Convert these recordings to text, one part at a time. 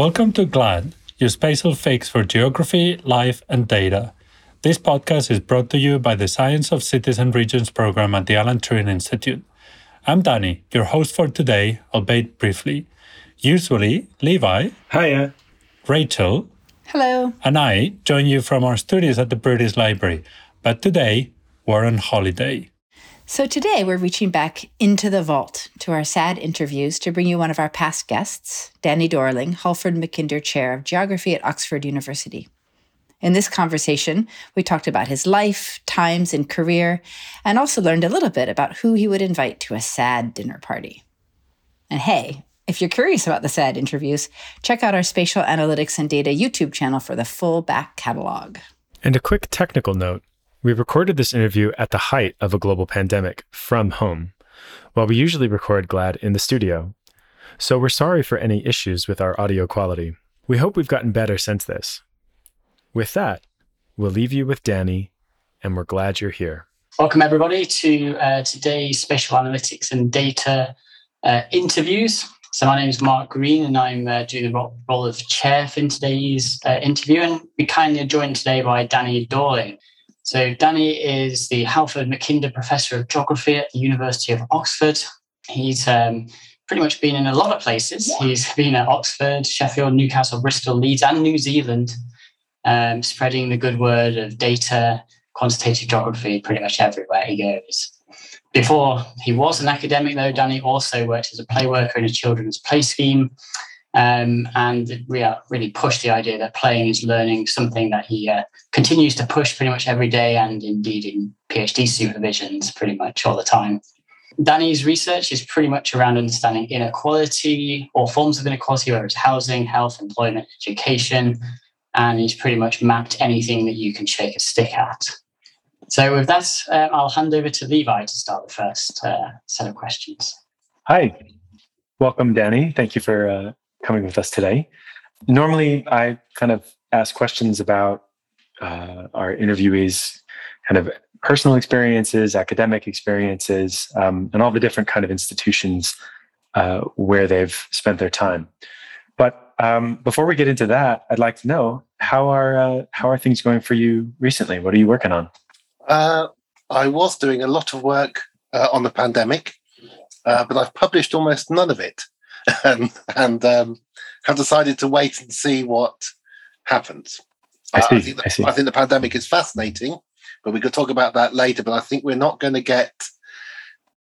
Welcome to GLAD, your spatial fix for geography, life, and data. This podcast is brought to you by the Science of Cities and Regions program at the Alan Turing Institute. I'm Danny, your host for today, albeit briefly. Usually, Levi. Hiya. Rachel. Hello. And I join you from our studios at the British Library. But today, we're on holiday. So today we're reaching back into the vault to our sad interviews to bring you one of our past guests, Danny Dorling, Halford Mackinder Chair of Geography at Oxford University. In this conversation, we talked about his life, times, and career, and also learned a little bit about who he would invite to a sad dinner party. And hey, if you're curious about the sad interviews, check out our Spatial Analytics and Data YouTube channel for the full back catalog. And a quick technical note we recorded this interview at the height of a global pandemic from home, while we usually record GLAD in the studio. So we're sorry for any issues with our audio quality. We hope we've gotten better since this. With that, we'll leave you with Danny, and we're glad you're here. Welcome, everybody, to uh, today's Spatial Analytics and Data uh, interviews. So, my name is Mark Green, and I'm uh, doing the role of chair for today's uh, interview. And we kindly are joined today by Danny Dorling. So Danny is the Halford Mackinder Professor of Geography at the University of Oxford. He's um, pretty much been in a lot of places. He's been at Oxford, Sheffield, Newcastle, Bristol, Leeds, and New Zealand, um, spreading the good word of data, quantitative geography pretty much everywhere he goes. Before he was an academic, though, Danny also worked as a play worker in a children's play scheme um, and we really push the idea that playing is learning, something that he uh, continues to push pretty much every day and indeed in PhD supervisions pretty much all the time. Danny's research is pretty much around understanding inequality or forms of inequality, whether it's housing, health, employment, education, and he's pretty much mapped anything that you can shake a stick at. So, with that, uh, I'll hand over to Levi to start the first uh, set of questions. Hi, welcome, Danny. Thank you for uh, coming with us today. Normally, I kind of ask questions about uh, our interviewees' kind of personal experiences, academic experiences, um, and all the different kind of institutions uh, where they've spent their time. But um, before we get into that, I'd like to know how are uh, how are things going for you recently? What are you working on? Uh, I was doing a lot of work uh, on the pandemic, uh, but I've published almost none of it. and, and um, have decided to wait and see what happens. I, see, I, think the, I. I think the pandemic is fascinating, but we could talk about that later. But I think we're not going to get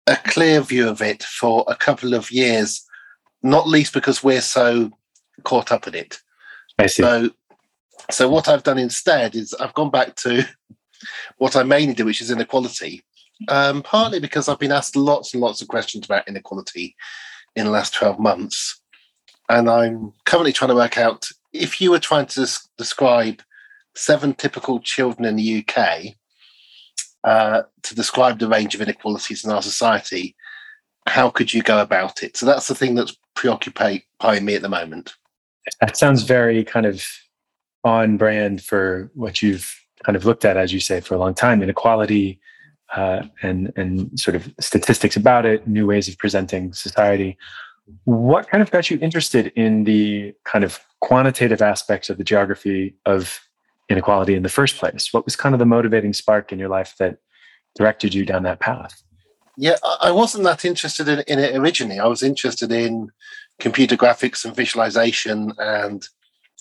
a clear view of it for a couple of years, not least because we're so caught up in it. I see. So, so what I've done instead is I've gone back to what I mainly do, which is inequality. Um, partly because I've been asked lots and lots of questions about inequality in the last 12 months. And I'm currently trying to work out if you were trying to des- describe seven typical children in the UK uh, to describe the range of inequalities in our society, how could you go about it? So that's the thing that's preoccupying me at the moment. That sounds very kind of on brand for what you've kind of looked at, as you say, for a long time inequality, uh, and and sort of statistics about it, new ways of presenting society. What kind of got you interested in the kind of quantitative aspects of the geography of inequality in the first place? What was kind of the motivating spark in your life that directed you down that path? Yeah, I wasn't that interested in, in it originally. I was interested in computer graphics and visualization and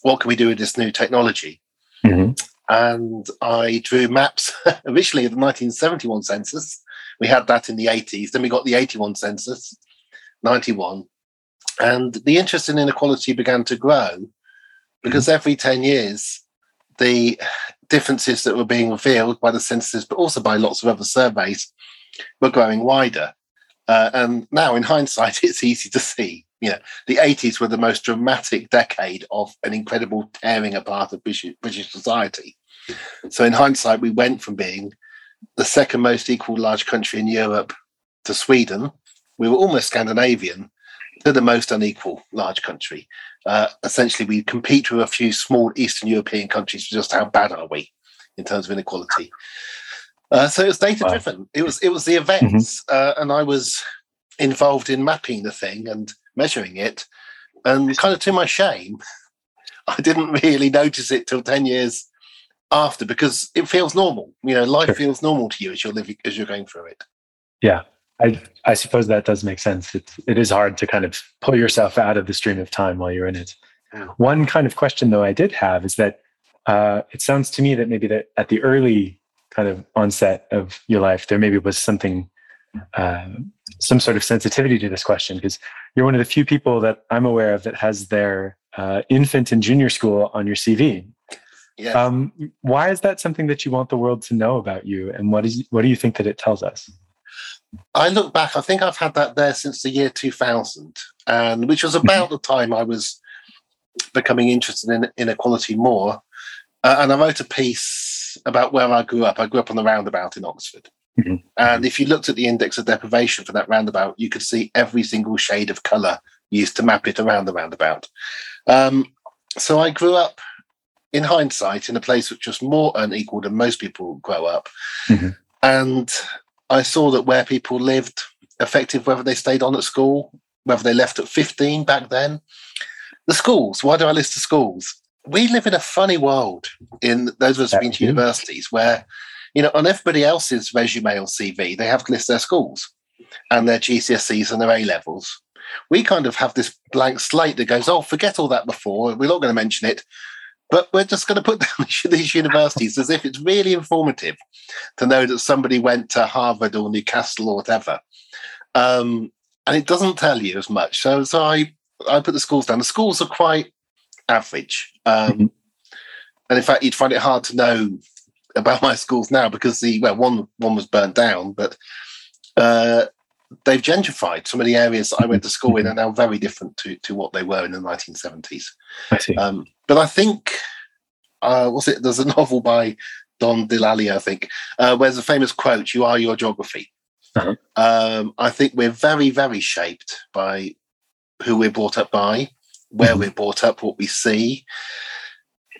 what can we do with this new technology. Mm-hmm and I drew maps originally of the 1971 census. We had that in the 80s. Then we got the 81 census, 91. And the interest in inequality began to grow because mm-hmm. every 10 years, the differences that were being revealed by the census, but also by lots of other surveys, were growing wider. Uh, and now, in hindsight, it's easy to see. You know, the 80s were the most dramatic decade of an incredible tearing apart of British, British society. So in hindsight, we went from being the second most equal large country in Europe to Sweden. We were almost Scandinavian to the most unequal large country. Uh, essentially, we compete with a few small Eastern European countries for just how bad are we in terms of inequality. Uh, so it was data driven. Wow. It was it was the events, mm-hmm. uh, and I was involved in mapping the thing and measuring it. And kind of to my shame, I didn't really notice it till 10 years after because it feels normal. You know, life sure. feels normal to you as you're living, as you're going through it. Yeah. I, I suppose that does make sense. It, it is hard to kind of pull yourself out of the stream of time while you're in it. Yeah. One kind of question, though, I did have is that uh, it sounds to me that maybe that at the early kind of onset of your life, there maybe was something, uh, some sort of sensitivity to this question because you're one of the few people that I'm aware of that has their uh, infant and junior school on your CV. Yes. Um, why is that something that you want the world to know about you, and what is what do you think that it tells us? I look back. I think I've had that there since the year 2000, and which was about the time I was becoming interested in inequality more. Uh, and I wrote a piece about where I grew up. I grew up on the roundabout in Oxford. Mm-hmm. And if you looked at the index of deprivation for that roundabout, you could see every single shade of colour used to map it around the roundabout. Um, so I grew up, in hindsight, in a place which was more unequal than most people grow up. Mm-hmm. And I saw that where people lived affected whether they stayed on at school, whether they left at 15 back then. The schools, why do I list the schools? We live in a funny world in those of us who've been to universities where, you know, on everybody else's resume or CV, they have to list their schools and their GCSEs and their A levels. We kind of have this blank slate that goes, oh, forget all that before. We're not going to mention it. But we're just going to put down these universities as if it's really informative to know that somebody went to Harvard or Newcastle or whatever. Um, and it doesn't tell you as much. So, so I, I put the schools down. The schools are quite average. Um, mm-hmm. And in fact, you'd find it hard to know about my schools now because the well, one one was burnt down, but uh, they've gentrified. Some of the areas I went to school in are now very different to, to what they were in the 1970s. I. Um, but I think, uh, was it? There's a novel by Don DeLillo, I think, uh, where there's a famous quote: "You are your geography." Uh-huh. Um, I think we're very, very shaped by who we're brought up by, where mm-hmm. we're brought up, what we see.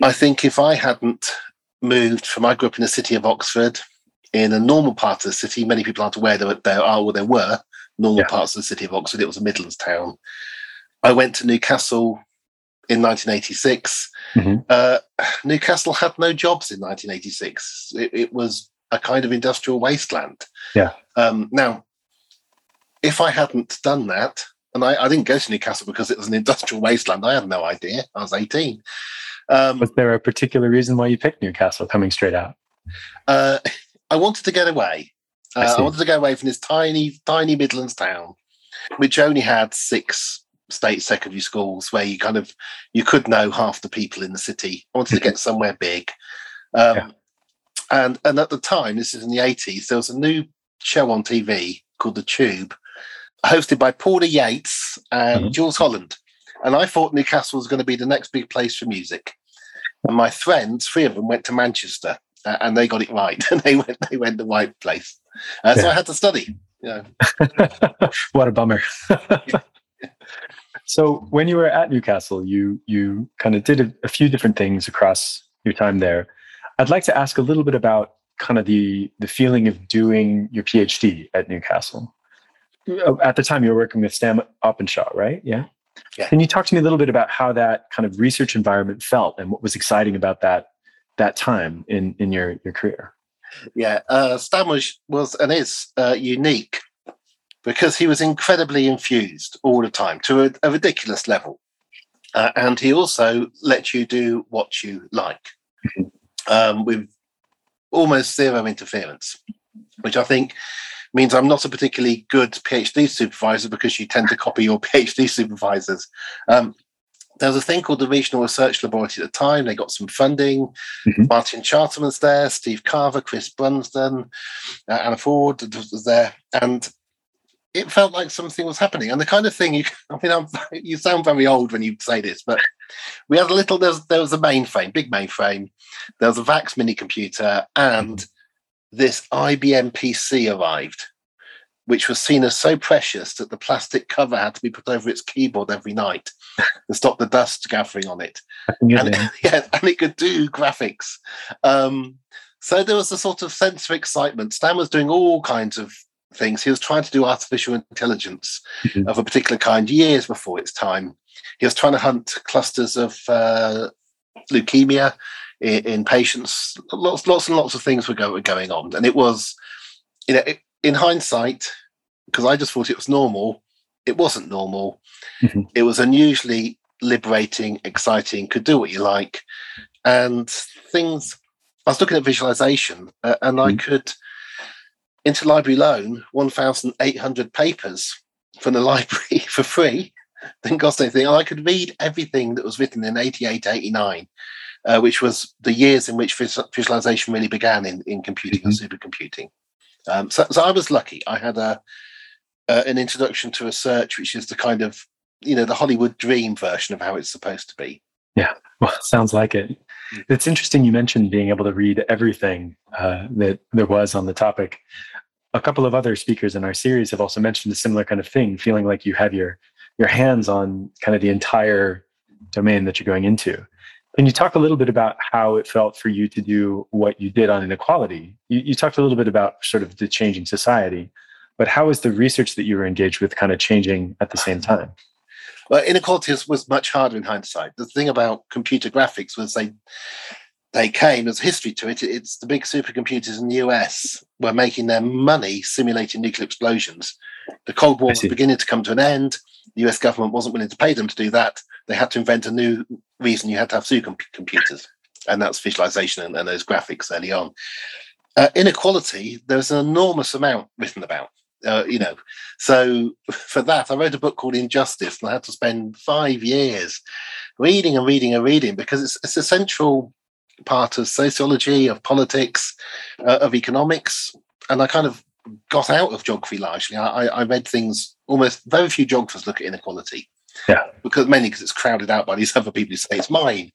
I think if I hadn't moved from, I grew up in the city of Oxford, in a normal part of the city. Many people aren't aware that there are or there were normal yeah. parts of the city of Oxford. It was a Midlands town. I went to Newcastle in 1986. Mm-hmm. Uh, Newcastle had no jobs in 1986. It, it, was a kind of industrial wasteland. Yeah. Um, now, if I hadn't done that, and I, I, didn't go to Newcastle because it was an industrial wasteland, I had no idea. I was 18. Um, was there a particular reason why you picked Newcastle coming straight out? Uh, I wanted to get away. Uh, I, I, wanted to go away from this tiny, tiny Midlands town, which only had six state secondary schools where you kind of you could know half the people in the city. I wanted to get somewhere big. Um, yeah. And and at the time, this is in the eighties, there was a new show on TV called The Tube, hosted by Paula Yates and mm-hmm. Jools Holland. And I thought Newcastle was going to be the next big place for music. And my friends, three of them, went to Manchester uh, and they got it right. And they went they went the right place. Uh, so. I had to study. You know. what a bummer. So when you were at Newcastle, you you kind of did a, a few different things across your time there. I'd like to ask a little bit about kind of the the feeling of doing your PhD at Newcastle. Uh, at the time, you were working with Stan Openshaw, right? Yeah. Yeah. Can you talk to me a little bit about how that kind of research environment felt and what was exciting about that that time in in your your career? Yeah, uh, Stan was was and is uh, unique because he was incredibly infused all the time to a, a ridiculous level, uh, and he also let you do what you like mm-hmm. um, with almost zero interference, which I think means I'm not a particularly good PhD supervisor because you tend to copy your PhD supervisors. Um, there was a thing called the Regional Research Laboratory at the time. They got some funding. Mm-hmm. Martin Charlton's there, Steve Carver, Chris Brunsdon, uh, Anna Ford was there. And it felt like something was happening. And the kind of thing you, I mean, I'm, you sound very old when you say this, but we had a little, there was, there was a mainframe, big mainframe. There was a VAX mini computer and this IBM PC arrived which was seen as so precious that the plastic cover had to be put over its keyboard every night to stop the dust gathering on it. And, yeah, and it could do graphics. Um, so there was a sort of sense of excitement. Stan was doing all kinds of things. He was trying to do artificial intelligence mm-hmm. of a particular kind years before its time. He was trying to hunt clusters of uh, leukemia in, in, patients. Lots, lots and lots of things were, go, were going on, and it was, you know, it, in hindsight, because I just thought it was normal. It wasn't normal. Mm-hmm. It was unusually liberating, exciting. Could do what you like, and things. I was looking at visualization, uh, and mm-hmm. I could interlibrary loan 1,800 papers from the library for free. Didn't cost anything. And I could read everything that was written in 88, 89, uh, which was the years in which visualization really began in, in computing mm-hmm. and supercomputing. Um, so, so I was lucky. I had a uh, an introduction to research, which is the kind of you know the Hollywood dream version of how it's supposed to be. Yeah, well, sounds like it. Mm. It's interesting you mentioned being able to read everything uh, that there was on the topic a couple of other speakers in our series have also mentioned a similar kind of thing, feeling like you have your your hands on kind of the entire domain that you're going into. Can you talk a little bit about how it felt for you to do what you did on inequality? You, you talked a little bit about sort of the changing society, but how was the research that you were engaged with kind of changing at the same time? Well, inequality was much harder in hindsight. The thing about computer graphics was they they came, there's a history to it. It's the big supercomputers in the US were making their money simulating nuclear explosions. The Cold War was beginning to come to an end. The US government wasn't willing to pay them to do that. They had to invent a new reason you had to have supercomputers, and that's visualization and, and those graphics early on. Uh, inequality, there's an enormous amount written about. Uh, you know, so for that, I wrote a book called Injustice, and I had to spend five years reading and reading and reading because it's, it's a central part of sociology, of politics, uh, of economics, and I kind of got out of geography largely. I, I read things almost very few geographers look at inequality. Yeah, because mainly because it's crowded out by these other people who say it's mine,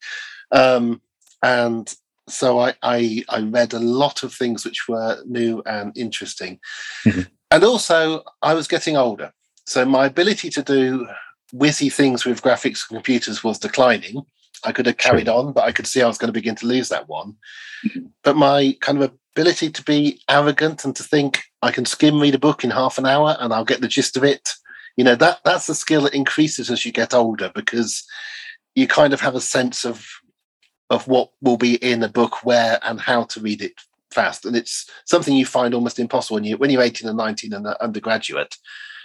um, and so I, I, I read a lot of things which were new and interesting, mm-hmm. and also I was getting older, so my ability to do whizzy things with graphics and computers was declining. I could have carried on, but I could see I was going to begin to lose that one. Mm-hmm. But my kind of ability to be arrogant and to think I can skim read a book in half an hour and I'll get the gist of it. You know, that that's a skill that increases as you get older because you kind of have a sense of of what will be in a book, where and how to read it fast. And it's something you find almost impossible when you when you're 18 and 19 and an undergraduate.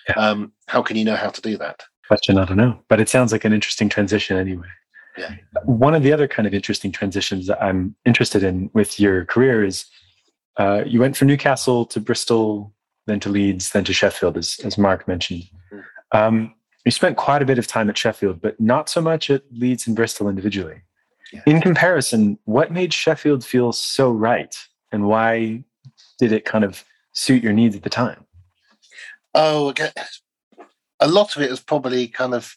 Yeah. Um, how can you know how to do that? Question, I don't know. But it sounds like an interesting transition anyway. Yeah. One of the other kind of interesting transitions that I'm interested in with your career is uh, you went from Newcastle to Bristol, then to Leeds, then to Sheffield, as, as Mark mentioned. Mm-hmm. Um, you spent quite a bit of time at Sheffield, but not so much at Leeds and Bristol individually. Yeah. In comparison, what made Sheffield feel so right, and why did it kind of suit your needs at the time? Oh, okay. a lot of it was probably kind of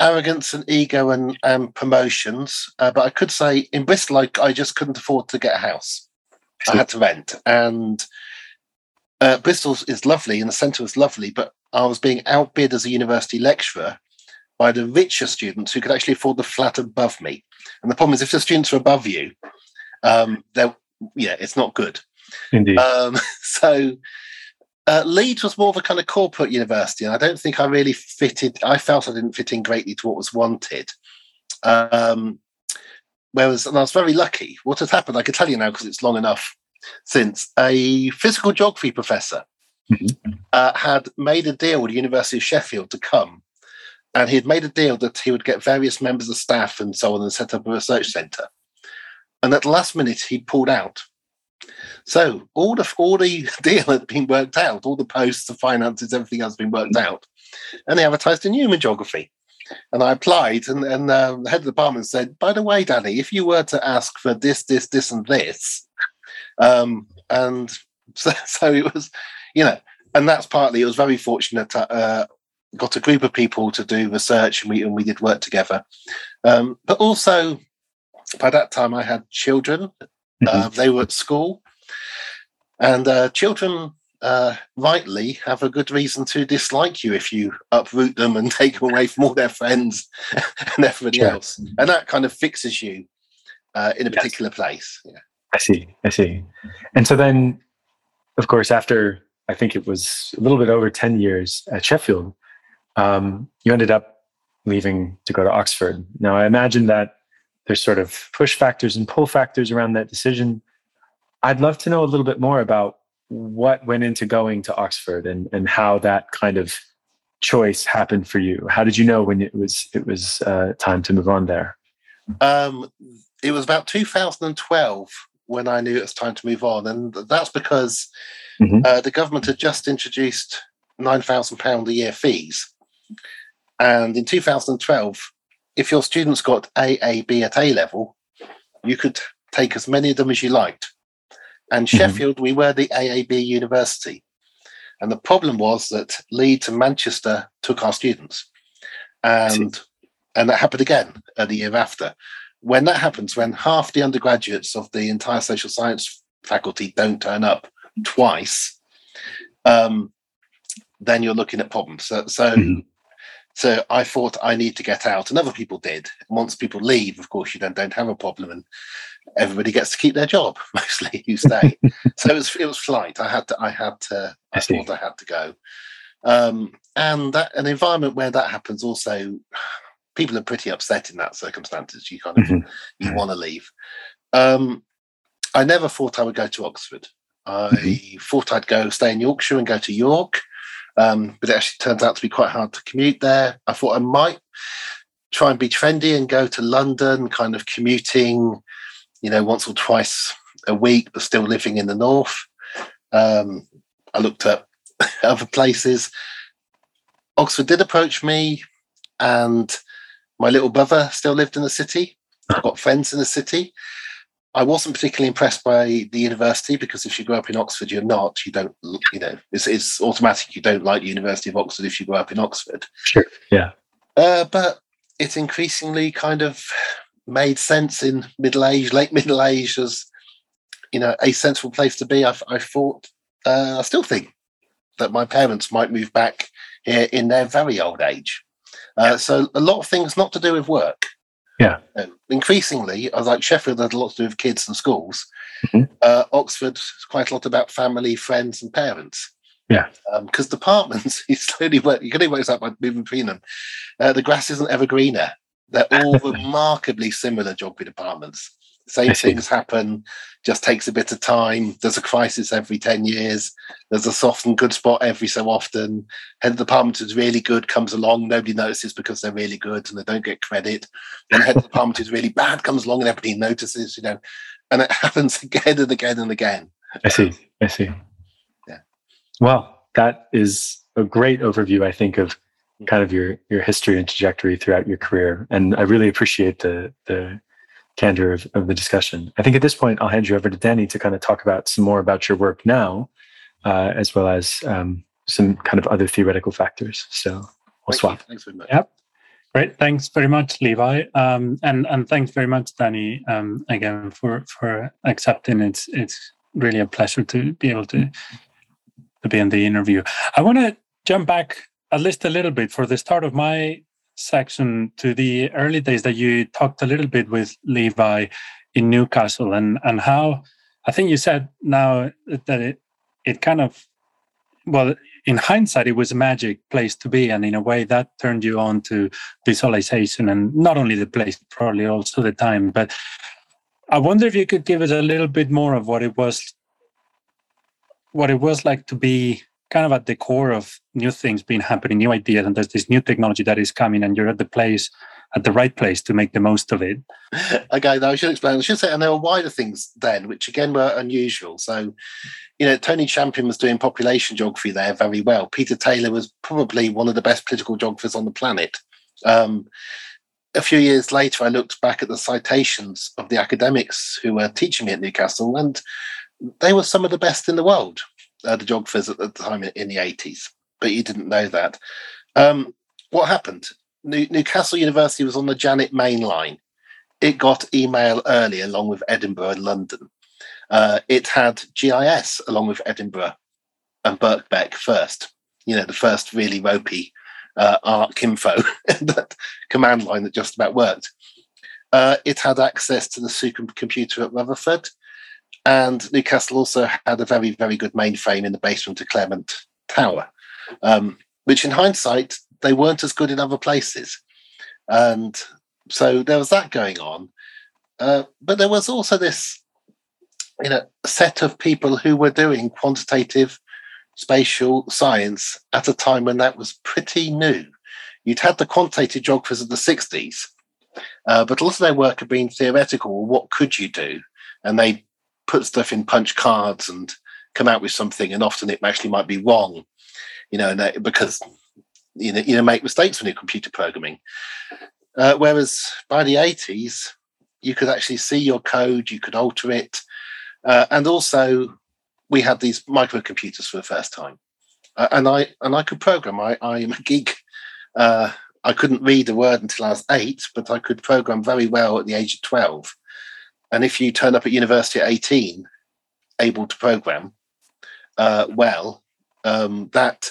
arrogance and ego and, and promotions. Uh, but I could say in Bristol, I, I, just couldn't afford to get a house. I had to rent. And uh, Bristol is lovely and the centre was lovely, but I was being outbid as a university lecturer by the richer students who could actually afford the flat above me. And the problem is, if the students are above you, um, yeah, it's not good. Indeed. Um, so uh, Leeds was more of a kind of corporate university, and I don't think I really fitted. I felt I didn't fit in greatly to what was wanted. Um, whereas, and I was very lucky. What had happened, I can tell you now because it's long enough since a physical geography professor mm-hmm. uh, had made a deal with the University of Sheffield to come, and he had made a deal that he would get various members of staff and so on and set up a research centre. And at the last minute, he pulled out so all the all the deal had been worked out, all the posts, the finances, everything has been worked out, and they advertised a new geography. And I applied, and, and uh, the head of the department said, "By the way, Danny, if you were to ask for this, this, this, and this," um, and so, so it was, you know, and that's partly. It was very fortunate. Uh, got a group of people to do research, and we and we did work together. Um, but also, by that time, I had children. Mm-hmm. Uh, they were at school, and uh, children, uh, rightly, have a good reason to dislike you if you uproot them and take them away from all their friends and everybody sure. else. And that kind of fixes you uh, in a yes. particular place. Yeah. I see. I see. And so then, of course, after I think it was a little bit over 10 years at Sheffield, um, you ended up leaving to go to Oxford. Now, I imagine that there's sort of push factors and pull factors around that decision. I'd love to know a little bit more about what went into going to Oxford and, and how that kind of choice happened for you. How did you know when it was it was uh, time to move on there? Um, it was about 2012 when I knew it was time to move on, and that's because mm-hmm. uh, the government had just introduced nine thousand pound a year fees, and in 2012, if your students got AAB at A level, you could take as many of them as you liked. And mm-hmm. Sheffield, we were the AAB university. And the problem was that Leeds and Manchester took our students. And and that happened again uh, the year after. When that happens, when half the undergraduates of the entire social science faculty don't turn up twice, um, then you're looking at problems. So, so mm-hmm. So I thought I need to get out, and other people did. And once people leave, of course, you then don't have a problem, and everybody gets to keep their job mostly who stay. so it was it was flight. I had to. I had to. I, I thought I had to go. Um, and that an environment where that happens also, people are pretty upset in that circumstances. You kind of mm-hmm. you want to leave. Um, I never thought I would go to Oxford. I mm-hmm. thought I'd go stay in Yorkshire and go to York. Um, but it actually turns out to be quite hard to commute there. I thought I might try and be trendy and go to London, kind of commuting, you know, once or twice a week, but still living in the north. Um, I looked at other places. Oxford did approach me, and my little brother still lived in the city. I've got friends in the city. I wasn't particularly impressed by the university because if you grow up in Oxford, you're not. You don't, you know, it's, it's automatic. You don't like the University of Oxford if you grow up in Oxford. Sure. Yeah. Uh, but it's increasingly kind of made sense in middle age, late middle age, as you know, a sensible place to be. I, I thought, uh, I still think that my parents might move back here in their very old age. Uh, so a lot of things not to do with work. Yeah. Um, increasingly, as like Sheffield had a lot to do with kids and schools. Mm-hmm. Uh, Oxford quite a lot about family, friends, and parents. Yeah. Because um, departments, you slowly work, you can only work out by moving between them. Uh, the grass isn't ever greener. They're all remarkably similar geography departments. Same things happen, just takes a bit of time. There's a crisis every 10 years. There's a soft and good spot every so often. Head of the department is really good, comes along, nobody notices because they're really good and they don't get credit. Then head of department is really bad, comes along and everybody notices, you know. And it happens again and again and again. I see. I see. Yeah. Well, that is a great overview, I think, of kind of your your history and trajectory throughout your career. And I really appreciate the the candor of, of the discussion. I think at this point, I'll hand you over to Danny to kind of talk about some more about your work now, uh, as well as um, some kind of other theoretical factors. So we'll Thank swap. You. Thanks very much. Yep. Great. Thanks very much, Levi. Um, and and thanks very much, Danny, um, again for for accepting. It's it's really a pleasure to be able to to be in the interview. I want to jump back at least a little bit for the start of my section to the early days that you talked a little bit with Levi in Newcastle and and how I think you said now that it it kind of well in hindsight it was a magic place to be and in a way that turned you on to visualization and not only the place probably also the time. But I wonder if you could give us a little bit more of what it was what it was like to be kind of at the core of new things being happening, new ideas, and there's this new technology that is coming, and you're at the place at the right place to make the most of it. okay, now I should explain. I should say, and there were wider things then, which again were unusual. So, you know, Tony Champion was doing population geography there very well. Peter Taylor was probably one of the best political geographers on the planet. Um, a few years later, I looked back at the citations of the academics who were teaching me at Newcastle, and they were some of the best in the world uh, the geographers at the time in the 80s, but you didn't know that. Um, what happened? New- Newcastle University was on the Janet main line. It got email early along with Edinburgh and London. Uh, it had GIS along with Edinburgh and Birkbeck first. You know, the first really ropey uh, ARC info that command line that just about worked. Uh, it had access to the supercomputer at Rutherford. And Newcastle also had a very, very good mainframe in the basement of Claremont Tower, um, which in hindsight, they weren't as good in other places. And so there was that going on. Uh, but there was also this, you know, set of people who were doing quantitative spatial science at a time when that was pretty new. You'd had the quantitative geographers of the 60s, uh, but a lot of their work had been theoretical. What could you do? And they put stuff in punch cards and come out with something, and often it actually might be wrong, you know, they, because you know you know make mistakes when you're computer programming. Uh, whereas by the 80s, you could actually see your code, you could alter it, uh, and also we had these microcomputers for the first time, uh, and I and I could program. I I am a geek. Uh, I couldn't read a word until I was eight, but I could program very well at the age of twelve. And if you turn up at university at eighteen, able to program uh, well, um, that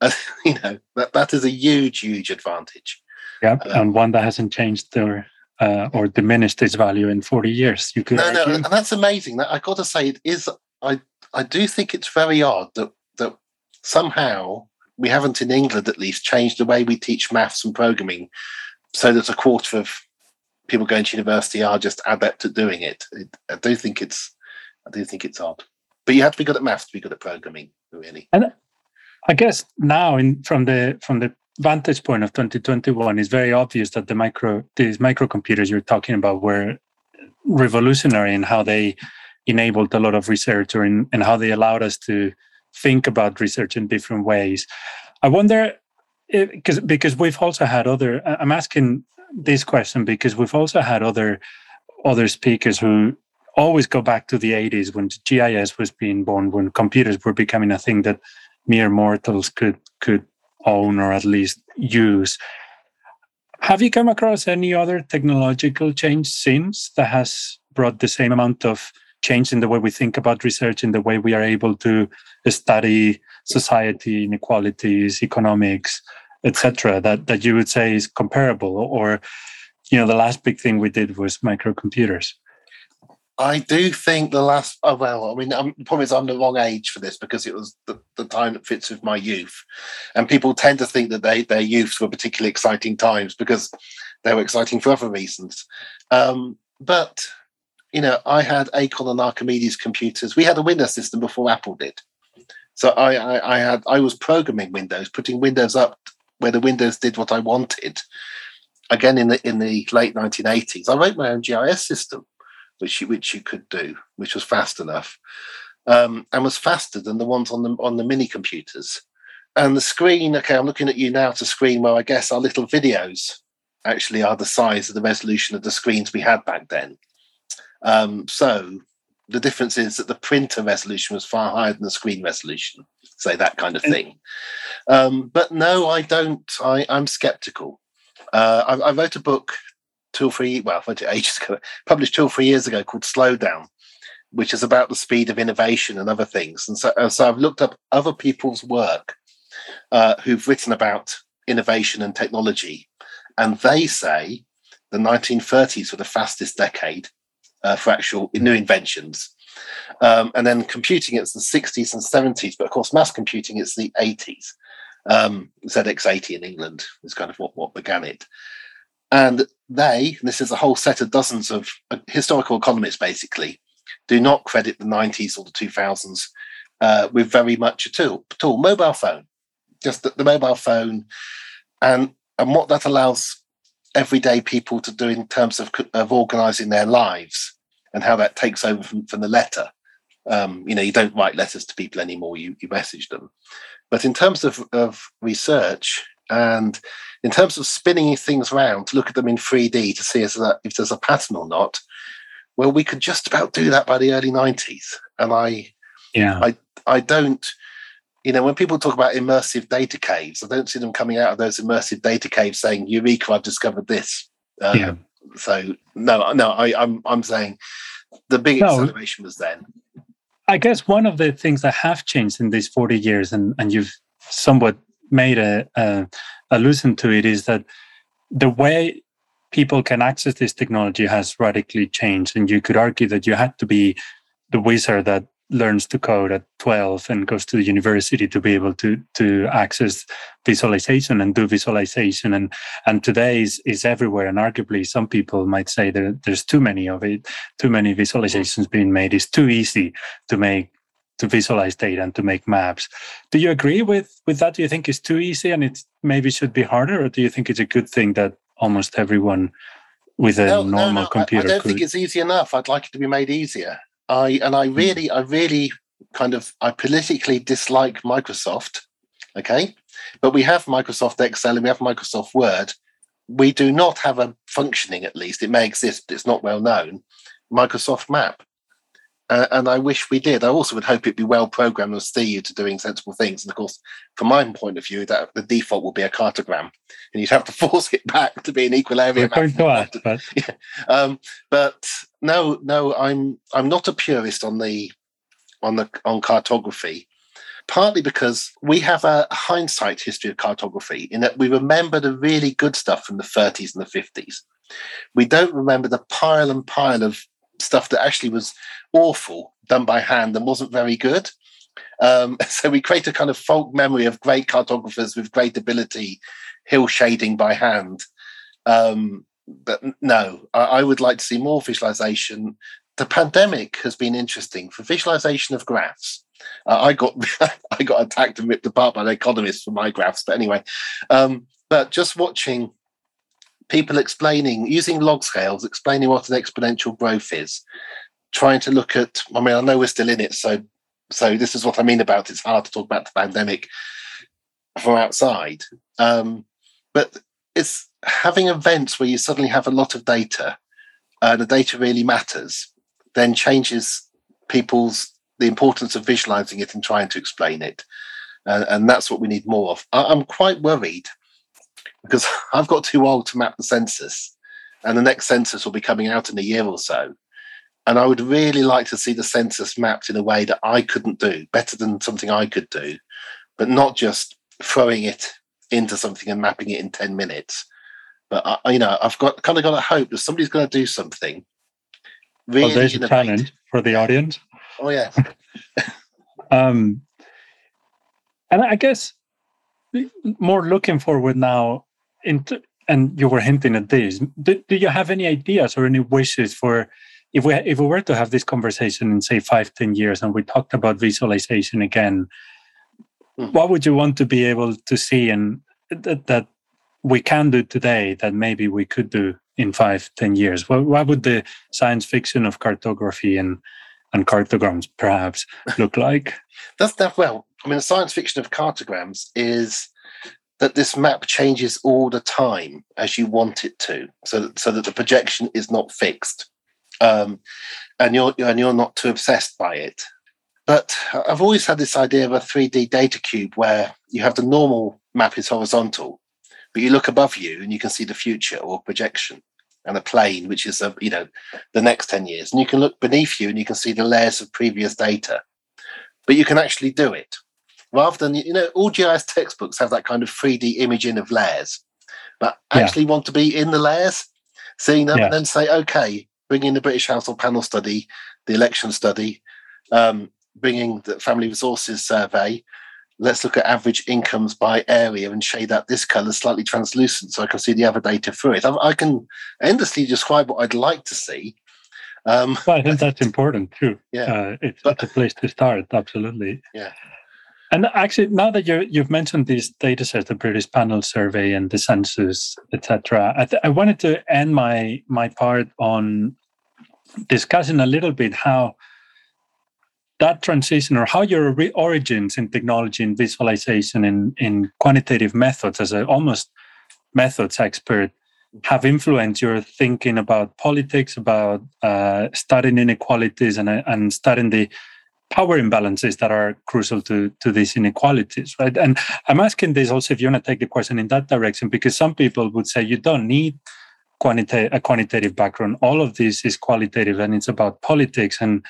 uh, you know that that is a huge, huge advantage. Yeah, um, and one that hasn't changed their uh, or diminished its value in 40 years. You could no, argue. no, and that's amazing. That I got to say, it is. I I do think it's very odd that that somehow we haven't in England at least changed the way we teach maths and programming, so that a quarter of people going to university are just adept at doing it. it I do think it's I do think it's odd, but you have to be good at maths to be good at programming, really. And I guess now, in from the from the vantage point of 2021, it's very obvious that the micro these microcomputers you're talking about were revolutionary in how they enabled a lot of research or in, and how they allowed us to think about research in different ways. I wonder eh, because because we've also had other. I'm asking this question because we've also had other other speakers who always go back to the 80s when GIS was being born, when computers were becoming a thing that mere mortals could could own or at least use. Have you come across any other technological change since that has brought the same amount of change in the way we think about research, in the way we are able to study society, inequalities, economics, etc., that, that you would say is comparable? Or, you know, the last big thing we did was microcomputers. I do think the last. Oh well, I mean, I'm, the problem is I'm the wrong age for this because it was the, the time that fits with my youth, and people tend to think that they their youths were particularly exciting times because they were exciting for other reasons. Um, but you know, I had Acorn and Archimedes computers. We had a Windows system before Apple did, so I, I, I had I was programming Windows, putting Windows up where the Windows did what I wanted. Again, in the in the late 1980s, I wrote my own GIS system which you, which you could do, which was fast enough, um, and was faster than the ones on the on the mini computers. And the screen, okay, I'm looking at you now to screen where I guess our little videos actually are the size of the resolution of the screens we had back then. Um, so the difference is that the printer resolution was far higher than the screen resolution, say that kind of thing. Um, but no, I don't. I, I'm skeptical. Uh, I, I, wrote a book two or three, well, ages ago, published two or three years ago called Slowdown, which is about the speed of innovation and other things. And so, uh, so I've looked up other people's work uh, who've written about innovation and technology. And they say the 1930s were the fastest decade uh, for actual new inventions. Um, and then computing, it's the 60s and 70s. But of course, mass computing, it's the 80s. Um, ZX80 in England is kind of what, what began it. And they, this is a whole set of dozens of uh, historical economists basically, do not credit the 90s or the 2000s uh, with very much at all. At all. Mobile phone, just the, the mobile phone, and and what that allows everyday people to do in terms of of organising their lives and how that takes over from, from the letter. Um, you know, you don't write letters to people anymore; you you message them. But in terms of of research and in terms of spinning things around to look at them in 3D to see if there's a pattern or not, well, we could just about do that by the early 90s. And I, yeah, I, I don't, you know, when people talk about immersive data caves, I don't see them coming out of those immersive data caves saying, "Eureka! I've discovered this." Um, yeah. So no, no, I, I'm I'm saying the big no, acceleration was then. I guess one of the things that have changed in these 40 years, and and you've somewhat made a, a allusion to it is that the way people can access this technology has radically changed and you could argue that you had to be the wizard that learns to code at 12 and goes to the university to be able to to access visualization and do visualization. And and today is, is everywhere. And arguably some people might say that there's too many of it too many visualizations being made. It's too easy to make to visualize data and to make maps. Do you agree with with that? Do you think it's too easy and it maybe should be harder? Or do you think it's a good thing that almost everyone with a no, normal no, no. computer I, I don't could... think it's easy enough. I'd like it to be made easier I and I hmm. really, I really kind of I politically dislike Microsoft. Okay. But we have Microsoft Excel and we have Microsoft Word. We do not have a functioning, at least, it may exist, but it's not well known, Microsoft Map. Uh, and I wish we did. I also would hope it'd be well programmed and steer you to doing sensible things. And of course, from my point of view, that the default will be a cartogram, and you'd have to force it back to be an equal area. Ask, but yeah. um, but no, no, I'm I'm not a purist on the on the on cartography. Partly because we have a hindsight history of cartography in that we remember the really good stuff from the 30s and the 50s. We don't remember the pile and pile of stuff that actually was awful done by hand and wasn't very good. Um, so we create a kind of folk memory of great cartographers with great ability, hill shading by hand. Um, but no, I, I, would like to see more visualization. The pandemic has been interesting for visualization of graphs. Uh, I got I got attacked and ripped apart by the economists for my graphs, but anyway. Um, but just watching people explaining using log scales, explaining what an exponential growth is, trying to look at. I mean, I know we're still in it, so so this is what I mean about it's hard to talk about the pandemic from outside. Um, but it's having events where you suddenly have a lot of data, uh, the data really matters, then changes people's the importance of visualizing it and trying to explain it. Uh, and that's what we need more of. I, I'm quite worried because I've got too old to map the census, and the next census will be coming out in a year or so. And I would really like to see the census mapped in a way that I couldn't do, better than something I could do, but not just throwing it into something and mapping it in 10 minutes. But, I, you know, I've got kind of got a hope that somebody's going to do something. Really well, there's a challenge for the audience. Oh, yeah. um, and I guess more looking forward now into, and you were hinting at this. Do, do you have any ideas or any wishes for if we if we were to have this conversation in say five ten years and we talked about visualization again mm. what would you want to be able to see and that, that we can do today that maybe we could do in five ten years what, what would the science fiction of cartography and and cartograms perhaps look like that's that well i mean the science fiction of cartograms is that this map changes all the time as you want it to so, so that the projection is not fixed um, and you're and you're not too obsessed by it. But I've always had this idea of a 3D data cube where you have the normal map is horizontal, but you look above you and you can see the future or projection and a plane, which is a, you know the next 10 years. And you can look beneath you and you can see the layers of previous data. But you can actually do it. Rather than, you know, all GIS textbooks have that kind of 3D imaging of layers, but actually yeah. want to be in the layers, seeing them, yeah. and then say, okay, bringing the British Household Panel Study, the election study, um, bringing the Family Resources Survey. Let's look at average incomes by area and shade out this colour slightly translucent so I can see the other data through it. I, I can endlessly describe what I'd like to see. Um, well, I think that's important too. Yeah, uh, it's, but, it's a place to start. Absolutely. Yeah. And actually, now that you you've mentioned these data sets, the British Panel Survey and the census, etc., I, th- I wanted to end my my part on discussing a little bit how that transition or how your re- origins in technology and visualization and in quantitative methods as an almost methods expert have influenced your thinking about politics, about uh, studying inequalities and, and studying the power imbalances that are crucial to, to these inequalities, right? And I'm asking this also if you want to take the question in that direction, because some people would say you don't need quantitative a quantitative background. All of this is qualitative and it's about politics and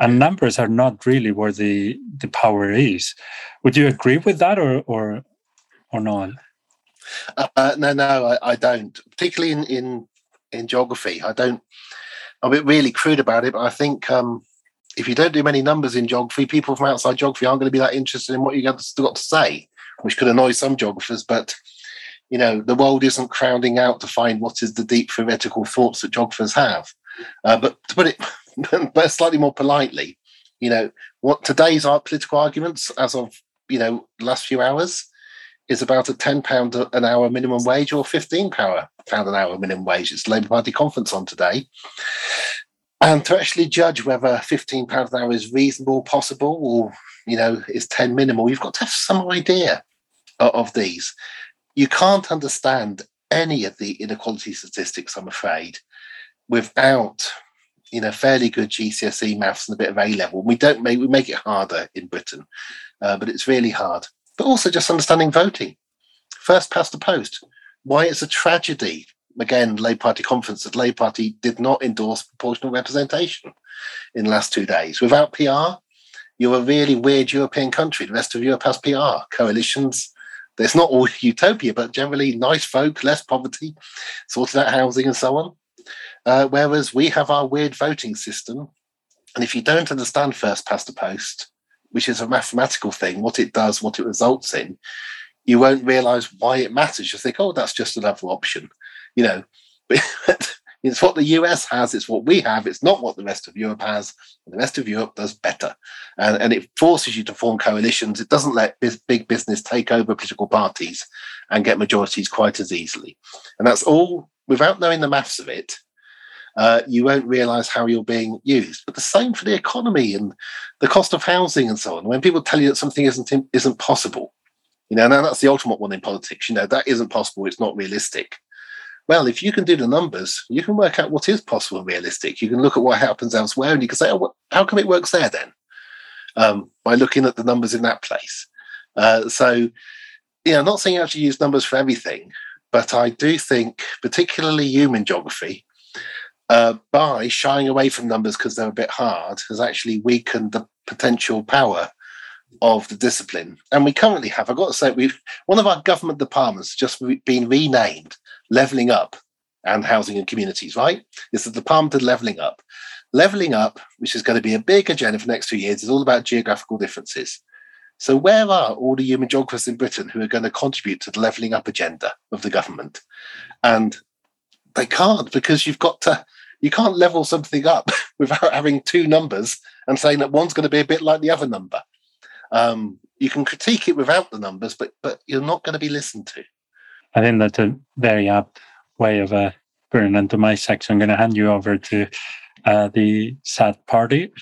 and numbers are not really where the the power is. Would you agree with that or or or not? Uh, no, no, I, I, don't. Particularly in, in in geography, I don't. I'm a bit really crude about it, but I think um, if you don't do many numbers in geography, people from outside geography aren't going to be that interested in what you've got to say, which could annoy some geographers. But you know, the world isn't crowding out to find what is the deep theoretical thoughts that geographers have. Uh, but to put it but slightly more politely, you know, what today's our political arguments as of you know last few hours is about a ten pound an hour minimum wage or fifteen pound an hour minimum wage. It's Labour Party conference on today. And to actually judge whether fifteen pounds an hour is reasonable, possible, or you know, is ten minimal, you've got to have some idea of, of these. You can't understand any of the inequality statistics, I'm afraid, without you know fairly good GCSE maths and a bit of A level. We don't make we make it harder in Britain, uh, but it's really hard. But also just understanding voting, first past the post. Why it's a tragedy. Again, Labour Party conference that Labour Party did not endorse proportional representation in the last two days. Without PR, you're a really weird European country. The rest of Europe has PR coalitions. It's not all utopia, but generally nice folk, less poverty, sorted out housing and so on. Uh, whereas we have our weird voting system. And if you don't understand first past the post, which is a mathematical thing, what it does, what it results in, you won't realize why it matters. You think, oh, that's just another option. You know, it's what the US has, it's what we have, it's not what the rest of Europe has. the rest of Europe does better. And, and it forces you to form coalitions. It doesn't let big business take over political parties and get majorities quite as easily. And that's all without knowing the maths of it uh, you won't realize how you're being used. But the same for the economy and the cost of housing and so on. When people tell you that something isn't isn't possible, you know, now that's the ultimate one in politics. You know, that isn't possible. It's not realistic. Well, if you can do the numbers, you can work out what is possible and realistic. You can look at what happens elsewhere, and you can say, "Oh, how come it works there then?" Um, by looking at the numbers in that place. Uh, so, know, I'm not saying you have to use numbers for everything, but I do think, particularly human geography, uh, by shying away from numbers because they're a bit hard has actually weakened the potential power of the discipline. And we currently have, I've got to say, we've one of our government departments just been renamed Levelling Up and Housing and Communities, right? It's the Department of Levelling Up. Levelling Up, which is going to be a big agenda for the next two years, is all about geographical differences. So, where are all the human geographers in Britain who are going to contribute to the levelling up agenda of the government? And they can't because you've got to you can't level something up without having two numbers and saying that one's going to be a bit like the other number. Um, you can critique it without the numbers, but but you're not going to be listened to. I think that's a very apt way of uh, putting into my section. I'm going to hand you over to uh, the sad party.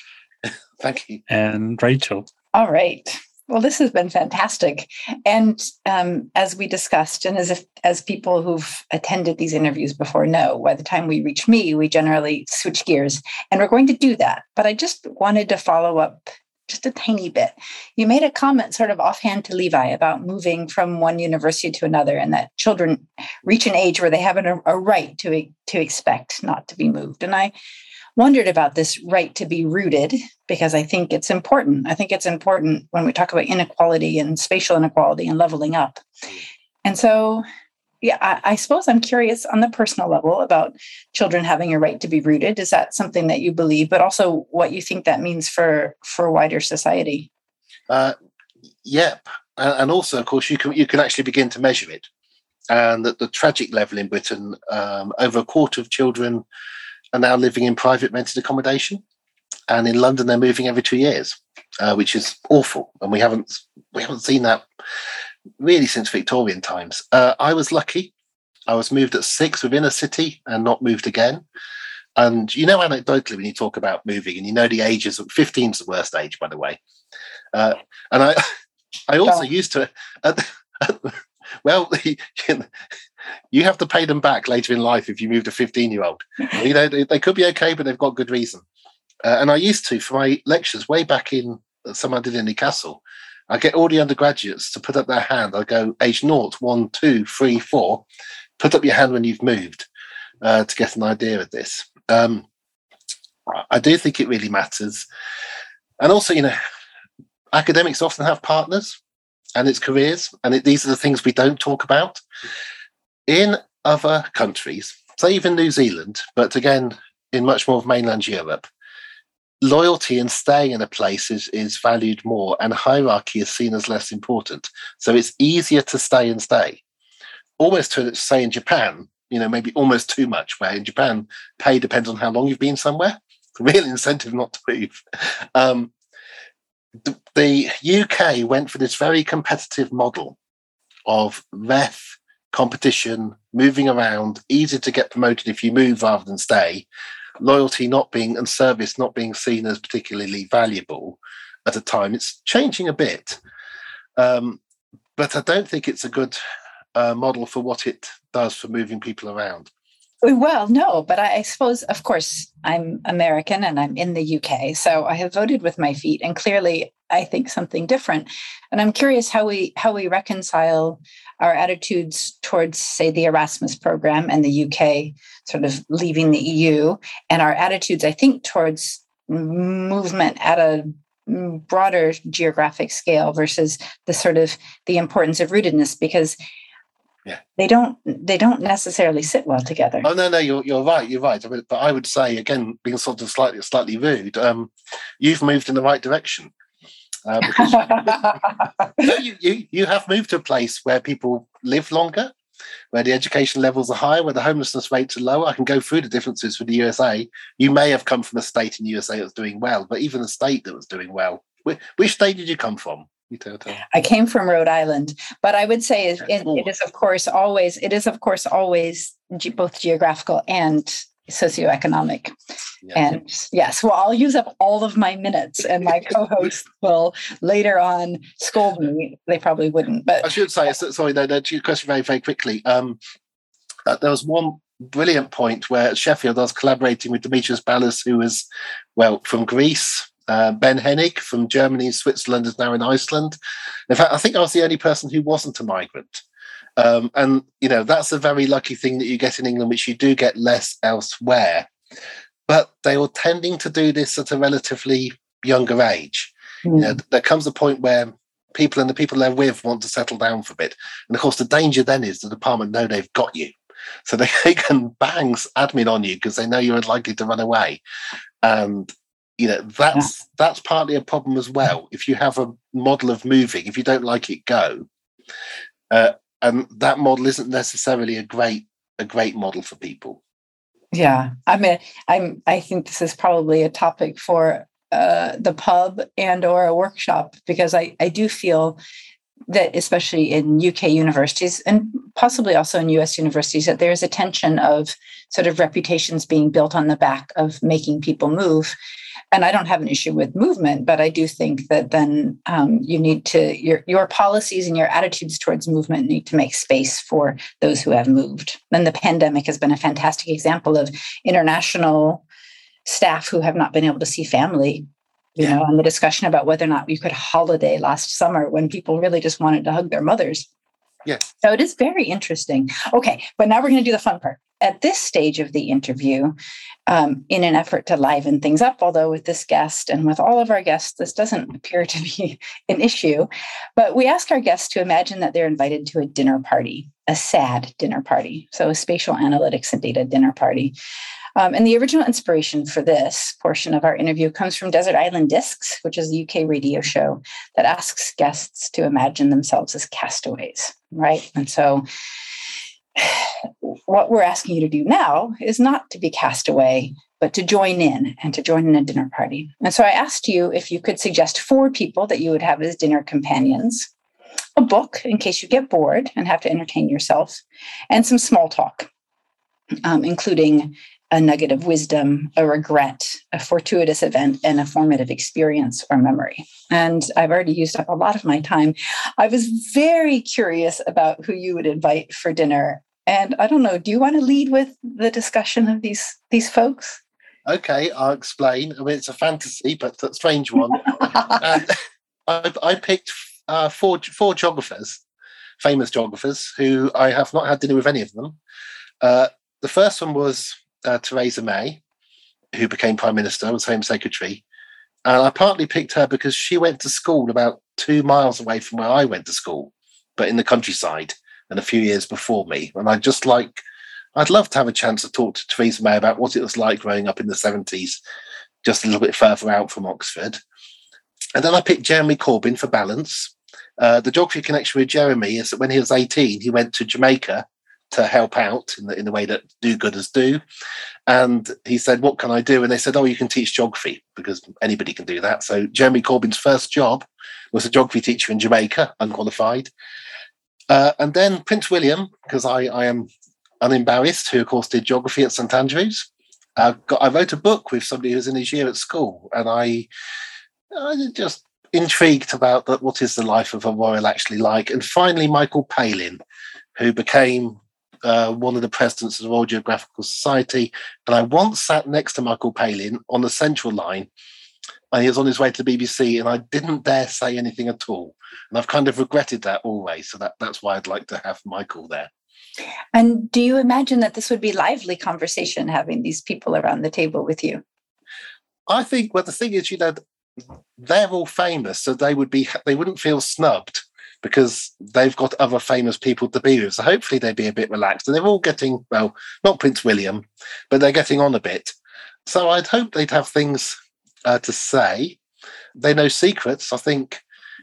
Thank you. And Rachel. All right. Well, this has been fantastic. And um, as we discussed, and as if, as people who've attended these interviews before know, by the time we reach me, we generally switch gears, and we're going to do that. But I just wanted to follow up just a tiny bit. You made a comment sort of offhand to Levi about moving from one university to another, and that children reach an age where they have a, a right to to expect not to be moved. And I wondered about this right to be rooted because I think it's important. I think it's important when we talk about inequality and spatial inequality and leveling up. Mm. And so, yeah, I, I, suppose I'm curious on the personal level about children having a right to be rooted. Is that something that you believe, but also what you think that means for for wider society? Uh, yep, and also, of course, you can you can actually begin to measure it. And the tragic level in Britain, um, over a quarter of children are now living in private rented accommodation, and in London they're moving every two years, uh, which is awful. And we haven't we haven't seen that really since Victorian times. Uh, I was lucky; I was moved at six within a city and not moved again. And you know, anecdotally, when you talk about moving, and you know the ages, 15 is the worst age, by the way. Uh, and I, I also used to, at, well, you have to pay them back later in life if you moved a 15 year old. You know, they, they, could be okay, but they've got good reason. Uh, and I used to, for my lectures way back in uh, some I did in Newcastle, I get all the undergraduates to put up their hand. I go age naught, one, two, three, four. Put up your hand when you've moved uh, to get an idea of this. Um, I do think it really matters. And also, you know, academics often have partners and its careers, and it, these are the things we don't talk about in other countries, say even New Zealand, but again, in much more of mainland Europe, loyalty and staying in a place is, is valued more and hierarchy is seen as less important. So it's easier to stay and stay. Almost to say in Japan, you know, maybe almost too much, where in Japan, pay depends on how long you've been somewhere. Real incentive not to move. Um, the, the UK went for this very competitive model of REF competition, moving around, easy to get promoted if you move rather than stay, loyalty not being and service not being seen as particularly valuable at a time. It's changing a bit, um, but I don't think it's a good uh, model for what it does for moving people around. Well, no, but I, I, suppose, of course, I'm American and I'm in the UK, so I have voted with my feet, and clearly, I think something different. And I'm curious how we how we reconcile our attitudes towards, say, the Erasmus program and the UK sort of leaving the EU, and our attitudes, I think, towards movement at a broader geographic scale versus the sort of the importance of rootedness because yeah. They don't they don't necessarily sit well together. Oh no no you're, you're right you're right. But i would say again being sort of slightly slightly rude um, you've moved in the right direction. Uh, because you, you, you have moved to a place where people live longer where the education levels are higher where the homelessness rates are lower. I can go through the differences with the usa you may have come from a state in the usa that's doing well but even a state that was doing well which, which state did you come from I came from Rhode Island, but I would say it, it is of course always it is of course always ge- both geographical and socioeconomic. Yeah. And yes, well, I'll use up all of my minutes, and my co-host will later on scold me. They probably wouldn't, but I should say sorry. No, no, to your question very very quickly. Um, uh, there was one brilliant point where Sheffield I was collaborating with Dimitris Ballas, who was well from Greece uh, ben Hennig from Germany, Switzerland is now in Iceland. In fact, I think I was the only person who wasn't a migrant. Um, and, you know, that's a very lucky thing that you get in England, which you do get less elsewhere. But they were tending to do this at a relatively younger age. Mm. You know, hmm. there comes a point where people and the people they're with want to settle down for a bit. And of course, the danger then is the department know they've got you. So they, they can bang admin on you because they know you're likely to run away. And you know that's yeah. that's partly a problem as well. If you have a model of moving if you don't like it go. Uh, and that model isn't necessarily a great a great model for people. Yeah. I mean i'm i think this is probably a topic for uh, the pub and or a workshop because i i do feel that especially in UK universities and possibly also in US universities that there's a tension of sort of reputations being built on the back of making people move and I don't have an issue with movement, but I do think that then um, you need to your your policies and your attitudes towards movement need to make space for those who have moved. And the pandemic has been a fantastic example of international staff who have not been able to see family. You yeah. know, and the discussion about whether or not we could holiday last summer when people really just wanted to hug their mothers. Yes. So it is very interesting. Okay, but now we're going to do the fun part at this stage of the interview, um, in an effort to liven things up, although with this guest and with all of our guests, this doesn't appear to be an issue. But we ask our guests to imagine that they're invited to a dinner party, a sad dinner party. So, a spatial analytics and data dinner party. Um, and the original inspiration for this portion of our interview comes from Desert Island Discs, which is a UK radio show that asks guests to imagine themselves as castaways, right? And so what we're asking you to do now is not to be cast away, but to join in and to join in a dinner party. And so I asked you if you could suggest four people that you would have as dinner companions, a book in case you get bored and have to entertain yourself, and some small talk, um, including a nugget of wisdom, a regret, a fortuitous event, and a formative experience or memory. And I've already used up a lot of my time. I was very curious about who you would invite for dinner. And I don't know, do you want to lead with the discussion of these these folks? Okay, I'll explain. I mean, it's a fantasy, but a strange one. I, I, picked uh, four four geographers, famous geographers, who I have not had dinner with any of them. Uh, the first one was uh, Theresa May, who became Prime Minister, was Home Secretary. And I partly picked her because she went to school about two miles away from where I went to school, but in the countryside and a few years before me. And I just like, I'd love to have a chance to talk to Theresa May about what it was like growing up in the 70s just a little bit further out from Oxford. And then I picked Jeremy Corbyn for balance. Uh, the geography connection with Jeremy is that when he was 18, he went to Jamaica to help out in the, in the way that do-gooders do. And he said, What can I do? And they said, Oh, you can teach geography because anybody can do that. So Jeremy Corbyn's first job was a geography teacher in Jamaica, unqualified. Uh, and then Prince William, because I, I am unembarrassed, who of course did geography at St Andrews. Uh, got, I wrote a book with somebody who was in his year at school, and I, I just intrigued about that. What is the life of a royal actually like? And finally, Michael Palin, who became uh, one of the presidents of the Royal Geographical Society. And I once sat next to Michael Palin on the central line, and he was on his way to the BBC, and I didn't dare say anything at all. And I've kind of regretted that always. So that, that's why I'd like to have Michael there. And do you imagine that this would be lively conversation having these people around the table with you? I think well the thing is, you know, they're all famous, so they would be they wouldn't feel snubbed because they've got other famous people to be with. So hopefully they'd be a bit relaxed. And they're all getting well, not Prince William, but they're getting on a bit. So I'd hope they'd have things uh, to say. They know secrets. I think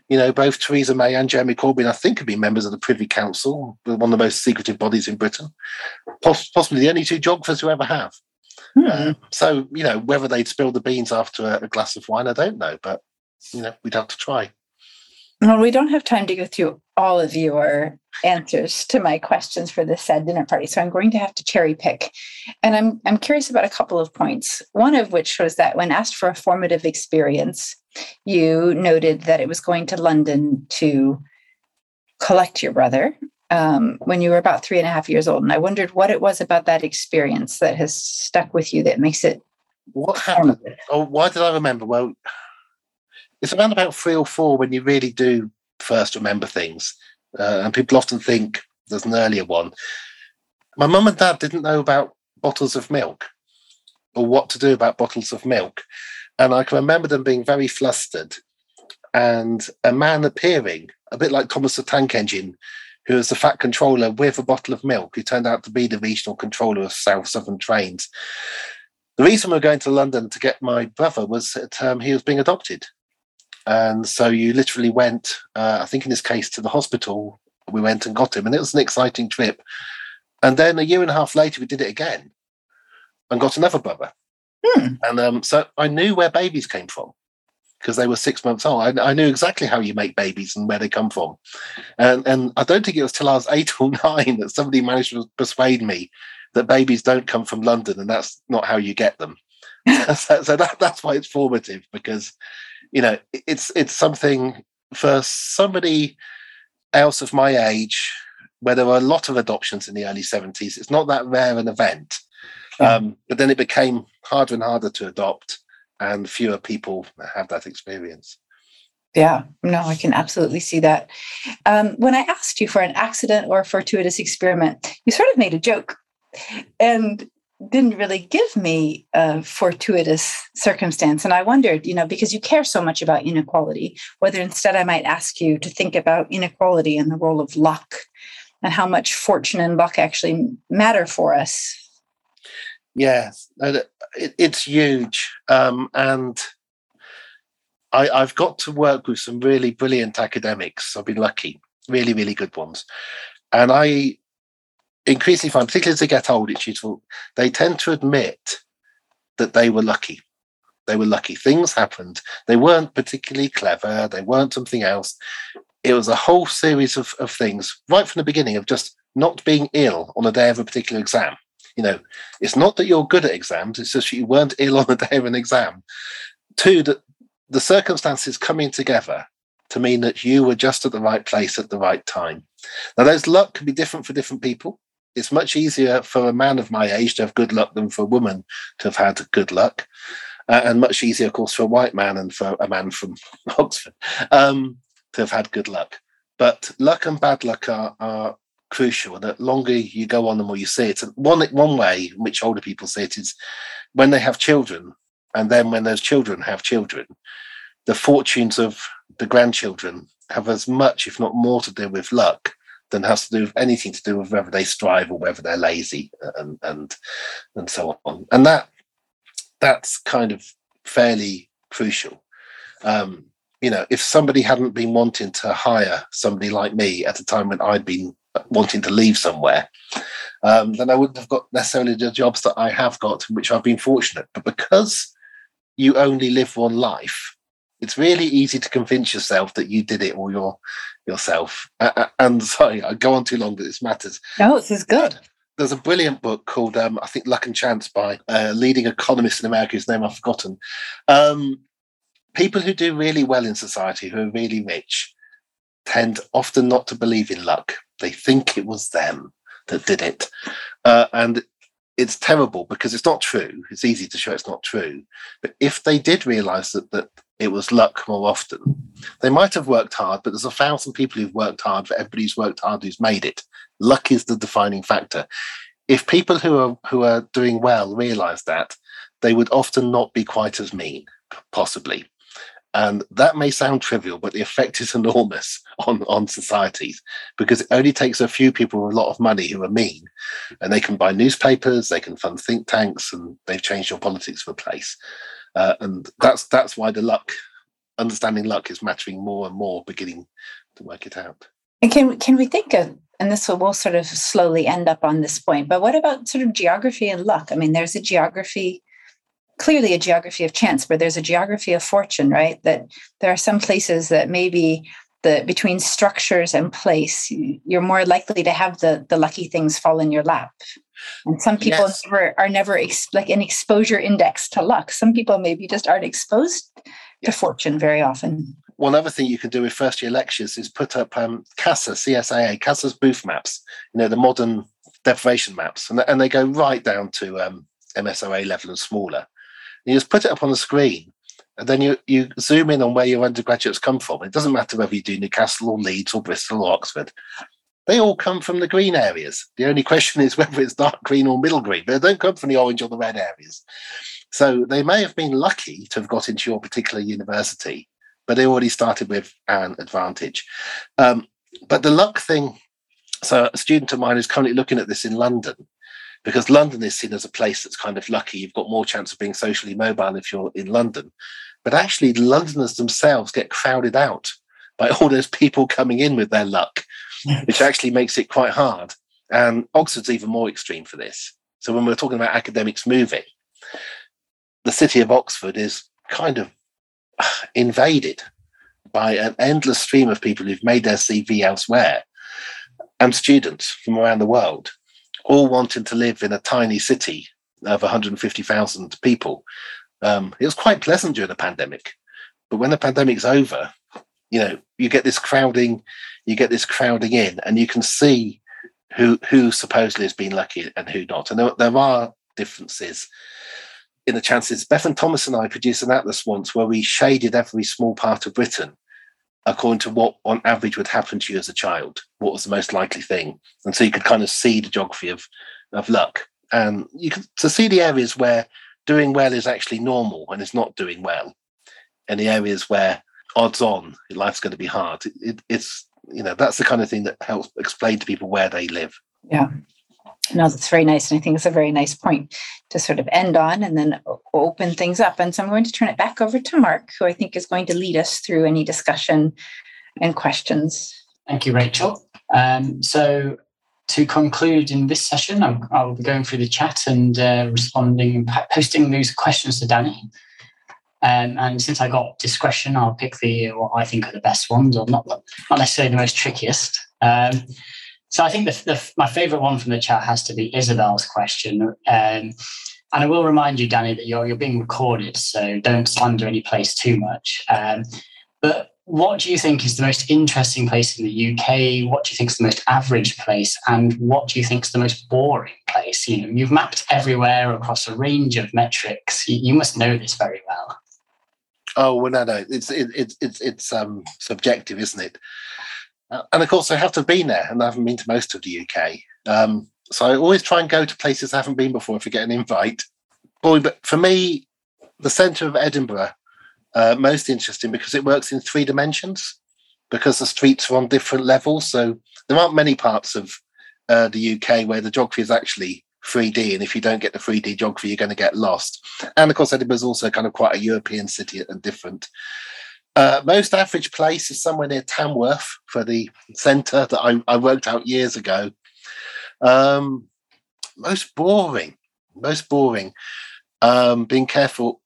you know, both Theresa May and Jeremy Corbyn, I think, have been members of the Privy Council, one of the most secretive bodies in Britain, possibly the only two geographers who ever have. Hmm. Uh, so, you know, whether they'd spill the beans after a, a, glass of wine, I don't know, but, you know, we'd have to try. Well, we don't have time to go through all of your answers to my questions for this sad dinner party, so I'm going to have to cherry pick. And I'm I'm curious about a couple of points. One of which was that when asked for a formative experience, you noted that it was going to London to collect your brother um, when you were about three and a half years old. And I wondered what it was about that experience that has stuck with you that makes it. What happened? Oh, why did I remember? Well, it's around about three or four when you really do first remember things. Uh, and people often think there's an earlier one. My mum and dad didn't know about bottles of milk or what to do about bottles of milk. And I can remember them being very flustered and a man appearing, a bit like Thomas the Tank Engine, who was the fat controller with a bottle of milk, who turned out to be the regional controller of South Southern trains. The reason we are going to London to get my brother was that um, he was being adopted. And so you literally went, uh, I think in this case, to the hospital. We went and got him, and it was an exciting trip. And then a year and a half later, we did it again and got another brother. Hmm. And um, so I knew where babies came from because they were six months old. I, I, knew exactly how you make babies and where they come from. And, and I don't think it was till I was eight or nine that somebody managed to persuade me that babies don't come from London and that's not how you get them. so, so that, that's why it's formative because you know, it's it's something for somebody else of my age, where there were a lot of adoptions in the early 70s, it's not that rare an event. Um, but then it became harder and harder to adopt, and fewer people have that experience. Yeah, no, I can absolutely see that. Um, when I asked you for an accident or a fortuitous experiment, you sort of made a joke. And didn't really give me a fortuitous circumstance. And I wondered, you know, because you care so much about inequality, whether instead I might ask you to think about inequality and the role of luck and how much fortune and luck actually matter for us. Yes, it's huge. Um, and I, I've got to work with some really brilliant academics. I've been lucky, really, really good ones. And I increasingly find, particularly as they get old, it's useful. They tend to admit that they were lucky. They were lucky. Things happened. They weren't particularly clever. They weren't something else. It was a whole series of, of things right from the beginning of just not being ill on a day of a particular exam. You know, it's not that you're good at exams, it's just that you weren't ill on the day of an exam. Two, that the circumstances coming together to mean that you were just at the right place at the right time. Now, those luck can be different for different people it's much easier for a man of my age to have good luck than for a woman to have had good luck. Uh, and much easier, of course, for a white man and for a man from Oxford um, to have had good luck. But luck and bad luck are, are crucial. The longer you go on, the more you see it. And one one way in which older people see it is when they have children, and then when those children have children, the fortunes of the grandchildren have as much, if not more, to do with luck than has to do with anything to do with whether they strive or whether they're lazy and and and so on. And that that's kind of fairly crucial. Um, you know, if somebody hadn't been wanting to hire somebody like me at a time when I'd been wanting to leave somewhere, um, then I wouldn't have got necessarily the jobs that I have got, which I've been fortunate. But because you only live one life, it's really easy to convince yourself that you did it all your yourself. Uh, and sorry, I go on too long, but this matters. No, this is good. There's a brilliant book called, um, I think, Luck and Chance by a leading economist in America, whose name I've forgotten. Um, people who do really well in society, who are really rich, tend often not to believe in luck. They think it was them that did it. Uh, and it's terrible because it's not true. It's easy to show it's not true. But if they did realize that, that it was luck more often, they might have worked hard, but there's a thousand people who've worked hard for everybody who's worked hard who's made it. Luck is the defining factor. If people who are who are doing well realize that, they would often not be quite as mean, possibly. And that may sound trivial, but the effect is enormous on, on societies because it only takes a few people with a lot of money who are mean and they can buy newspapers, they can fund think tanks, and they've changed your politics for a place. Uh, and that's that's why the luck, understanding luck, is mattering more and more, beginning to work it out. And can can we think of and this will we'll sort of slowly end up on this point, but what about sort of geography and luck? I mean, there's a geography clearly a geography of chance, but there's a geography of fortune, right? That there are some places that maybe the between structures and place, you're more likely to have the the lucky things fall in your lap. And some people yes. never, are never ex, like an exposure index to luck. Some people maybe just aren't exposed to fortune very often. One other thing you can do with first year lectures is put up um, CASA, CSIA, CASA's booth maps, you know, the modern deprivation maps, and, and they go right down to um, MSOA level and smaller. You just put it up on the screen, and then you, you zoom in on where your undergraduates come from. It doesn't matter whether you do Newcastle or Leeds or Bristol or Oxford. They all come from the green areas. The only question is whether it's dark green or middle green, but they don't come from the orange or the red areas. So they may have been lucky to have got into your particular university, but they already started with an advantage. Um, but the luck thing, so a student of mine is currently looking at this in London, because London is seen as a place that's kind of lucky. You've got more chance of being socially mobile if you're in London. But actually, Londoners themselves get crowded out by all those people coming in with their luck, which actually makes it quite hard. And Oxford's even more extreme for this. So when we're talking about academics moving, the city of Oxford is kind of invaded by an endless stream of people who've made their CV elsewhere and students from around the world all wanting to live in a tiny city of 150,000 people. Um, it was quite pleasant during the pandemic, but when the pandemic's over, you know, you get this crowding, you get this crowding in, and you can see who who supposedly has been lucky and who not. And there, there are differences in the chances. Bethan Thomas and I produced an atlas once where we shaded every small part of Britain according to what on average would happen to you as a child. What was the most likely thing? And so you could kind of see the geography of of luck. And you could to see the areas where doing well is actually normal and is not doing well and the areas where odds on life's going to be hard it, it's you know that's the kind of thing that helps explain to people where they live. Yeah no, that's very nice. And I think it's a very nice point to sort of end on and then open things up. And so I'm going to turn it back over to Mark, who I think is going to lead us through any discussion and questions. Thank you, Rachel. Um, so to conclude in this session, I'm, I'll be going through the chat and uh, responding posting those questions to Danny. Um, and since I got discretion, I'll pick the what I think are the best ones, or not not necessarily the most trickiest. Um, so I think the, the, my favorite one from the chat has to be Isabel's question. Um, and I will remind you, Danny, that you're, you're being recorded, so don't slander any place too much. Um, but what do you think is the most interesting place in the UK? What do you think is the most average place? And what do you think is the most boring place? You know, you've mapped everywhere across a range of metrics. You, you must know this very well. Oh well, no, no, it's it, it, it's it's um subjective, isn't it? And of course, I have to have been there, and I haven't been to most of the UK. Um, so I always try and go to places I haven't been before if I get an invite. Boy, but for me, the centre of Edinburgh uh, most interesting because it works in three dimensions because the streets are on different levels. So there aren't many parts of uh, the UK where the geography is actually 3D, and if you don't get the 3D geography, you're going to get lost. And of course, Edinburgh is also kind of quite a European city and different. Uh, most average place is somewhere near Tamworth for the centre that I, I, worked out years ago. Um, most boring, most boring. Um, being careful,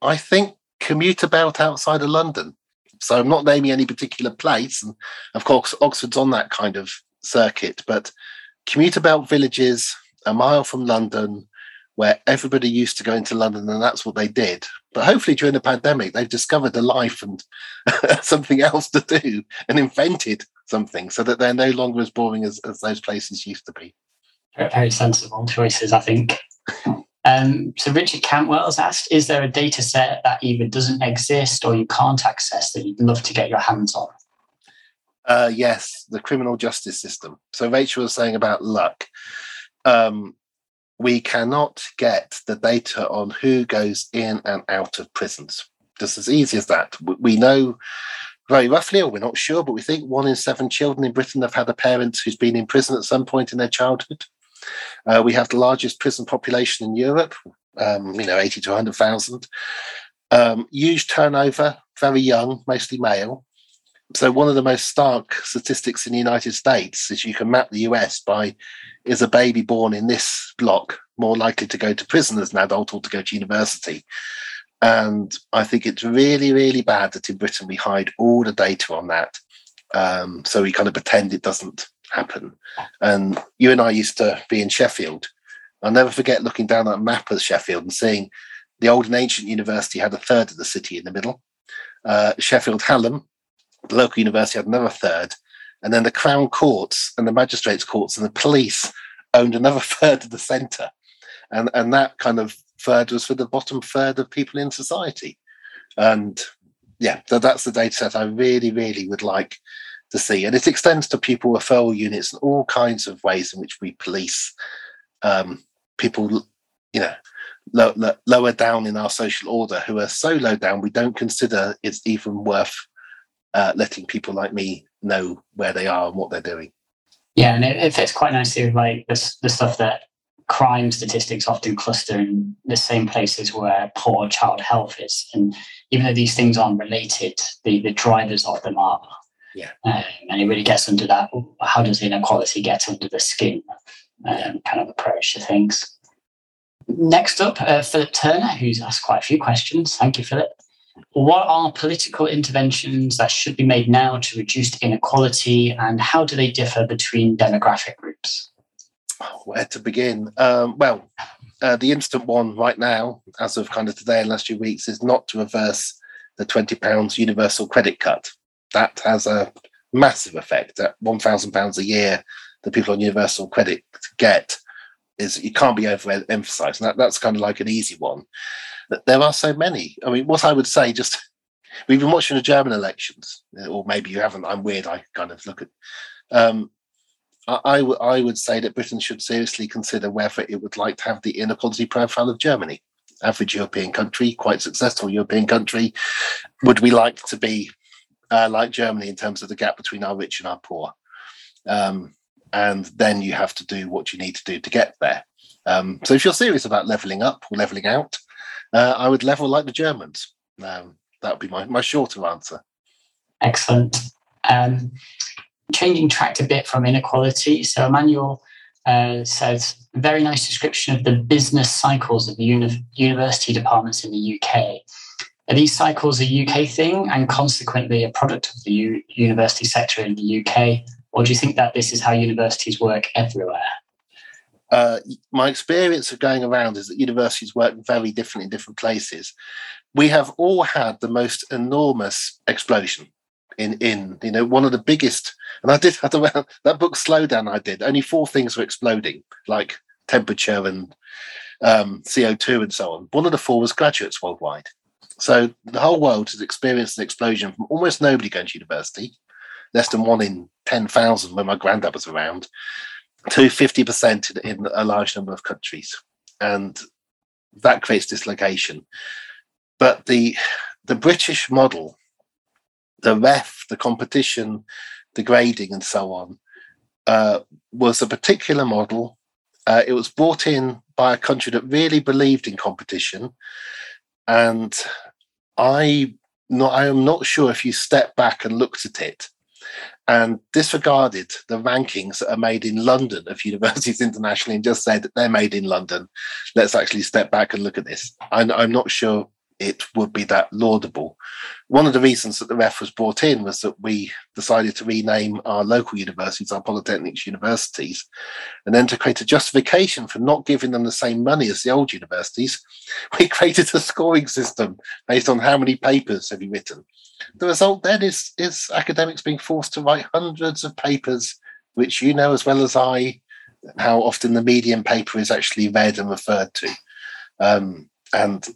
I think commuter belt outside of London. So I'm not naming any particular place, and of course Oxford's on that kind of circuit. But commuter belt villages a mile from London, where everybody used to go into London, and that's what they did. But hopefully during the pandemic, they've discovered a life and something else to do, and invented something so that they're no longer as boring as, as those places used to be. Very sensible choices, I think. Um, so Richard Cantwell has asked, is there a data set that either doesn't exist or you can't access that you'd love to get your hands on? Uh, yes, the criminal justice system. So Rachel was saying about luck. Um, we cannot get the data on who goes in and out of prisons. Just as easy as that. We know very roughly, or we're not sure, but we think one in seven children in Britain have had a parent who's been in prison at some point in their childhood. Uh, we have the largest prison population in Europe, um, you know, 80 to 100,000. Um, huge turnover, very young, mostly male. So, one of the most stark statistics in the United States is you can map the US by is a baby born in this block more likely to go to prison as an adult or to go to university? And I think it's really, really bad that in Britain we hide all the data on that. Um, so we kind of pretend it doesn't happen. And you and I used to be in Sheffield. I'll never forget looking down that map of Sheffield and seeing the old and ancient university had a third of the city in the middle. Uh, Sheffield Hallam, the local university, had another third. And then the Crown Courts and the Magistrates Courts and the police owned another third of the centre. And, and that kind of third was for the bottom third of people in society. And yeah, so that's the data set I really, really would like to see. And it extends to pupil referral units and all kinds of ways in which we police um, people, you know, low, low, lower down in our social order who are so low down we don't consider it's even worth uh, letting people like me know where they are and what they're doing. Yeah, and it, it fits quite nicely with like the, the stuff that crime statistics often cluster in the same places where poor child health is. And even though these things aren't related, the, the drivers of them are. Yeah. Um, and it really gets under that how does inequality get under the skin um, kind of approach to things. Next up, uh, Philip Turner, who's asked quite a few questions. Thank you, Philip. What are political interventions that should be made now to reduce inequality, and how do they differ between demographic groups? Where to begin? Um, well, uh, the instant one right now, as of kind of today and last few weeks, is not to reverse the £20 universal credit cut. That has a massive effect. At £1,000 a year that people on universal credit get is you can't be overemphasized. And that, that's kind of like an easy one there are so many. I mean, what I would say, just we've been watching the German elections, or maybe you haven't. I'm weird. I kind of look at. Um, I, I, w- I would say that Britain should seriously consider whether it would like to have the inequality profile of Germany, average European country, quite successful European country. Would we like to be uh, like Germany in terms of the gap between our rich and our poor? Um, and then you have to do what you need to do to get there. Um, so if you're serious about leveling up or leveling out, uh, I would level like the Germans. Um, that would be my, my shorter answer. Excellent. Um, changing track a bit from inequality. So Emmanuel uh, says, very nice description of the business cycles of the uni- university departments in the UK. Are these cycles a UK thing and consequently a product of the U- university sector in the UK? Or do you think that this is how universities work everywhere? Uh, my experience of going around is that universities work very different in different places. We have all had the most enormous explosion in in you know one of the biggest. And I did had to, that book Slowdown. I did only four things were exploding, like temperature and um, CO two and so on. One of the four was graduates worldwide. So the whole world has experienced an explosion from almost nobody going to university, less than one in ten thousand when my granddad was around, to 50% in, in a large number of countries. And that creates dislocation. But the the British model, the REF, the competition, the grading, and so on, uh, was a particular model Uh, it was brought in by a country that really believed in competition, and I not I am not sure if you step back and looked at it and disregarded the rankings that are made in London of universities internationally and just said they're made in London. Let's actually step back and look at this. I'm, I'm not sure it would be that laudable. One of the reasons that the REF was brought in was that we decided to rename our local universities, our polytechnics universities, and then to create a justification for not giving them the same money as the old universities, we created a scoring system based on how many papers have you written. The result then is, is academics being forced to write hundreds of papers, which you know as well as I, how often the median paper is actually read and referred to. Um, and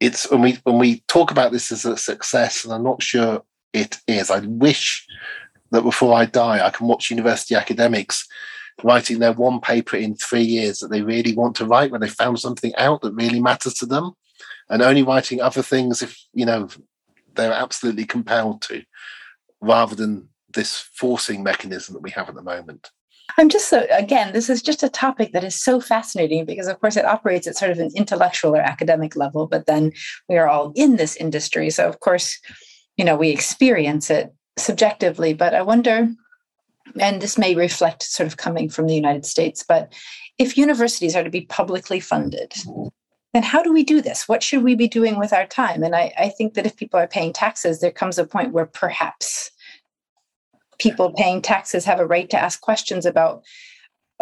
it's when we when we talk about this as a success, and I'm not sure it is. I wish that before I die, I can watch university academics writing their one paper in three years that they really want to write when they found something out that really matters to them, and only writing other things if you know they're absolutely compelled to, rather than this forcing mechanism that we have at the moment. I'm just so, again, this is just a topic that is so fascinating because, of course, it operates at sort of an intellectual or academic level, but then we are all in this industry. So, of course, you know, we experience it subjectively, but I wonder, and this may reflect sort of coming from the United States, but if universities are to be publicly funded, then how do we do this? What should we be doing with our time? And I, I think that if people are paying taxes, there comes a point where perhaps people paying taxes have a right to ask questions about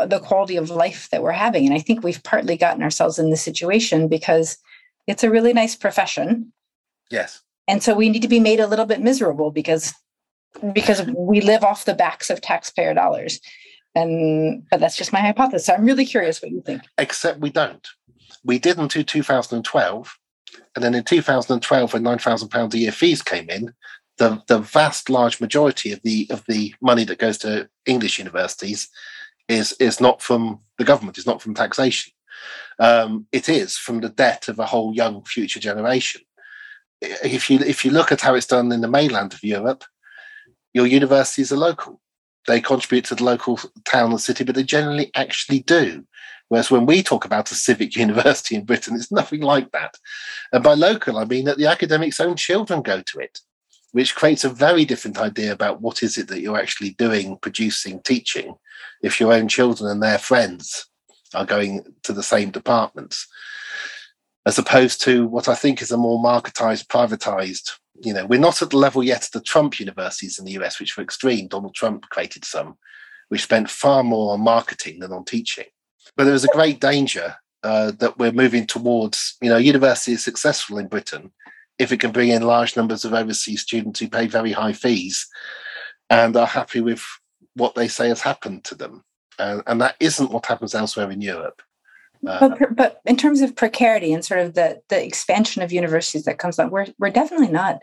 the quality of life that we're having. And I think we've partly gotten ourselves in this situation because it's a really nice profession. Yes. And so we need to be made a little bit miserable because because we live off the backs of taxpayer dollars. And but that's just my hypothesis. I'm really curious what you think. Except we don't. We did until 2012. And then in 2012, when £9,000 a year fees came in, the, the vast large majority of the of the money that goes to English universities is is not from the government, it's not from taxation. Um, it is from the debt of a whole young future generation. If you if you look at how it's done in the mainland of Europe, your universities are local. They contribute to the local town and city, but they generally actually do. Whereas when we talk about a civic university in Britain, it's nothing like that. And by local, I mean that the academics' own children go to it which creates a very different idea about what is it that you're actually doing, producing, teaching, if your own children and their friends are going to the same departments, as opposed to what I think is a more marketized, privatized. You know, we're not at the level yet of the Trump universities in the US, which were extreme. Donald Trump created some, which spent far more on marketing than on teaching. But there is a great danger uh, that we're moving towards. You know, university is successful in Britain if it can bring in large numbers of overseas students who pay very high fees and are happy with what they say has happened to them. Uh, and that isn't what happens elsewhere in Europe. Uh, but, but in terms of precarity and sort of the, the expansion of universities that comes on, we're, we're definitely not,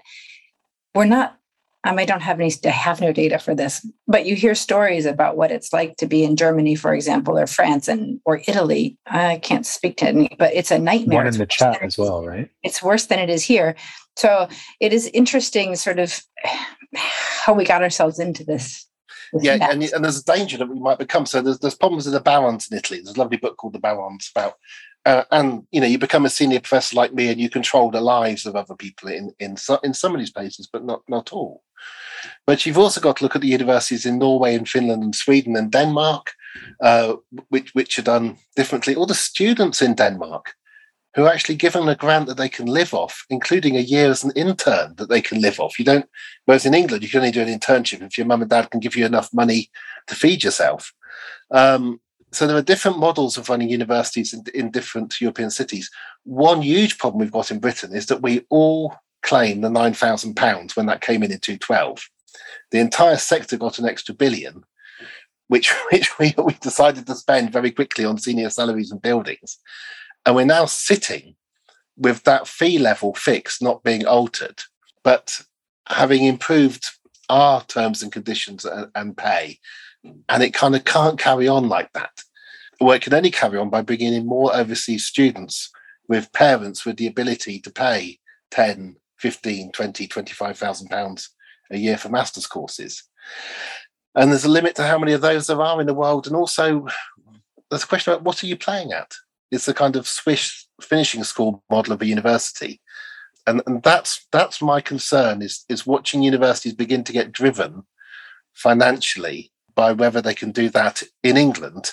we're not um, I don't have any, I have no data for this, but you hear stories about what it's like to be in Germany, for example, or France and or Italy. I can't speak to any, but it's a nightmare. One in the chat as well, right? It's worse than it is here. So it is interesting, sort of, how we got ourselves into this. this yeah, and, and, there's a danger that we might become. So there's there's problems with the barons in Italy. There's a lovely book called The Barons about uh, and you know you become a senior professor like me and you control the lives of other people in in, so, in some of these places but not not all but you've also got to look at the universities in norway and finland and sweden and denmark uh, which which are done differently or the students in denmark who are actually given a grant that they can live off including a year as an intern that they can live off you don't whereas in england you can only do an internship if your mum and dad can give you enough money to feed yourself um, so there are different models of running universities in, in different European cities. One huge problem we've got in Britain is that we all claim the nine thousand pounds when that came in in 2012. The entire sector got an extra billion, which which we, we decided to spend very quickly on senior salaries and buildings, and we're now sitting with that fee level fixed, not being altered, but having improved our terms and conditions and, and pay and it kind of can't carry on like that. Well, it can only carry on by bringing in more overseas students with parents with the ability to pay 10, 15, 20, 25,000 pounds a year for master's courses. And there's a limit to how many of those there are in the world. And also, there's a question about what are you playing at? It's the kind of Swiss finishing school model of a university. And, and that's that's my concern is is watching universities begin to get driven financially by whether they can do that in England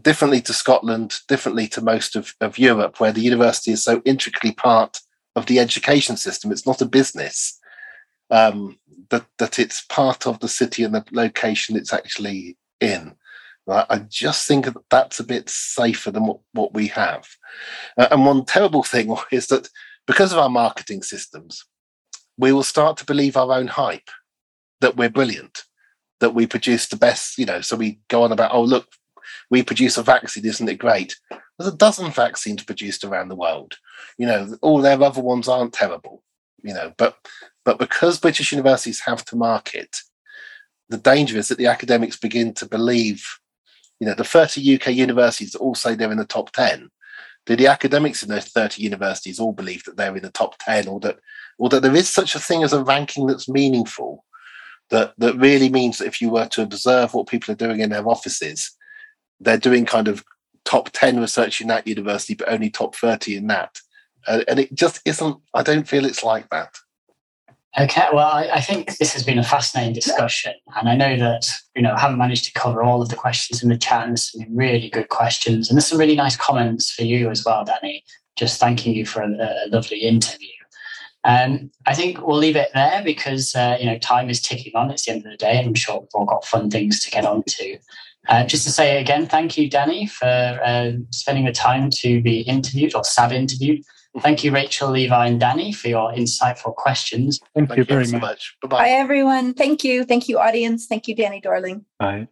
differently to Scotland, differently to most of, of Europe, where the university is so intricately part of the education system. It's not a business. Um, that that it's part of the city and the location it's actually in. I just think that that's a bit safer than what, what we have. Uh, and one terrible thing is that because of our marketing systems, we will start to believe our own hype that we're brilliant, that we produce the best, you know. So we go on about, oh, look, we produce a vaccine, isn't it great? There's a dozen vaccines produced around the world. You know, all their other ones aren't terrible, you know, but but because British universities have to market, the danger is that the academics begin to believe, you know, the 30 UK universities all say they're in the top 10. Do the academics in those 30 universities all believe that they're in the top 10 or that or that there is such a thing as a ranking that's meaningful, that that really means that if you were to observe what people are doing in their offices, they're doing kind of top 10 research in that university, but only top 30 in that. Uh, and it just isn't, I don't feel it's like that. Okay, well, I, I, think this has been a fascinating discussion, and I know that you know I haven't managed to cover all of the questions in the chat, and there's some really good questions, and there's some really nice comments for you as well, Danny. Just thanking you for a, a lovely interview. Um, I think we'll leave it there because uh, you know time is ticking on. It's the end of the day, and I'm sure we've all got fun things to get on to. Uh, just to say again, thank you, Danny, for uh, spending the time to be interviewed or SAD interviewed. Thank you, Rachel, Levi, and Danny, for your insightful questions. Thank, thank you very much. much. Bye-bye. Bye, everyone. Thank you. Thank you, audience. Thank you, Danny Dorling. Bye.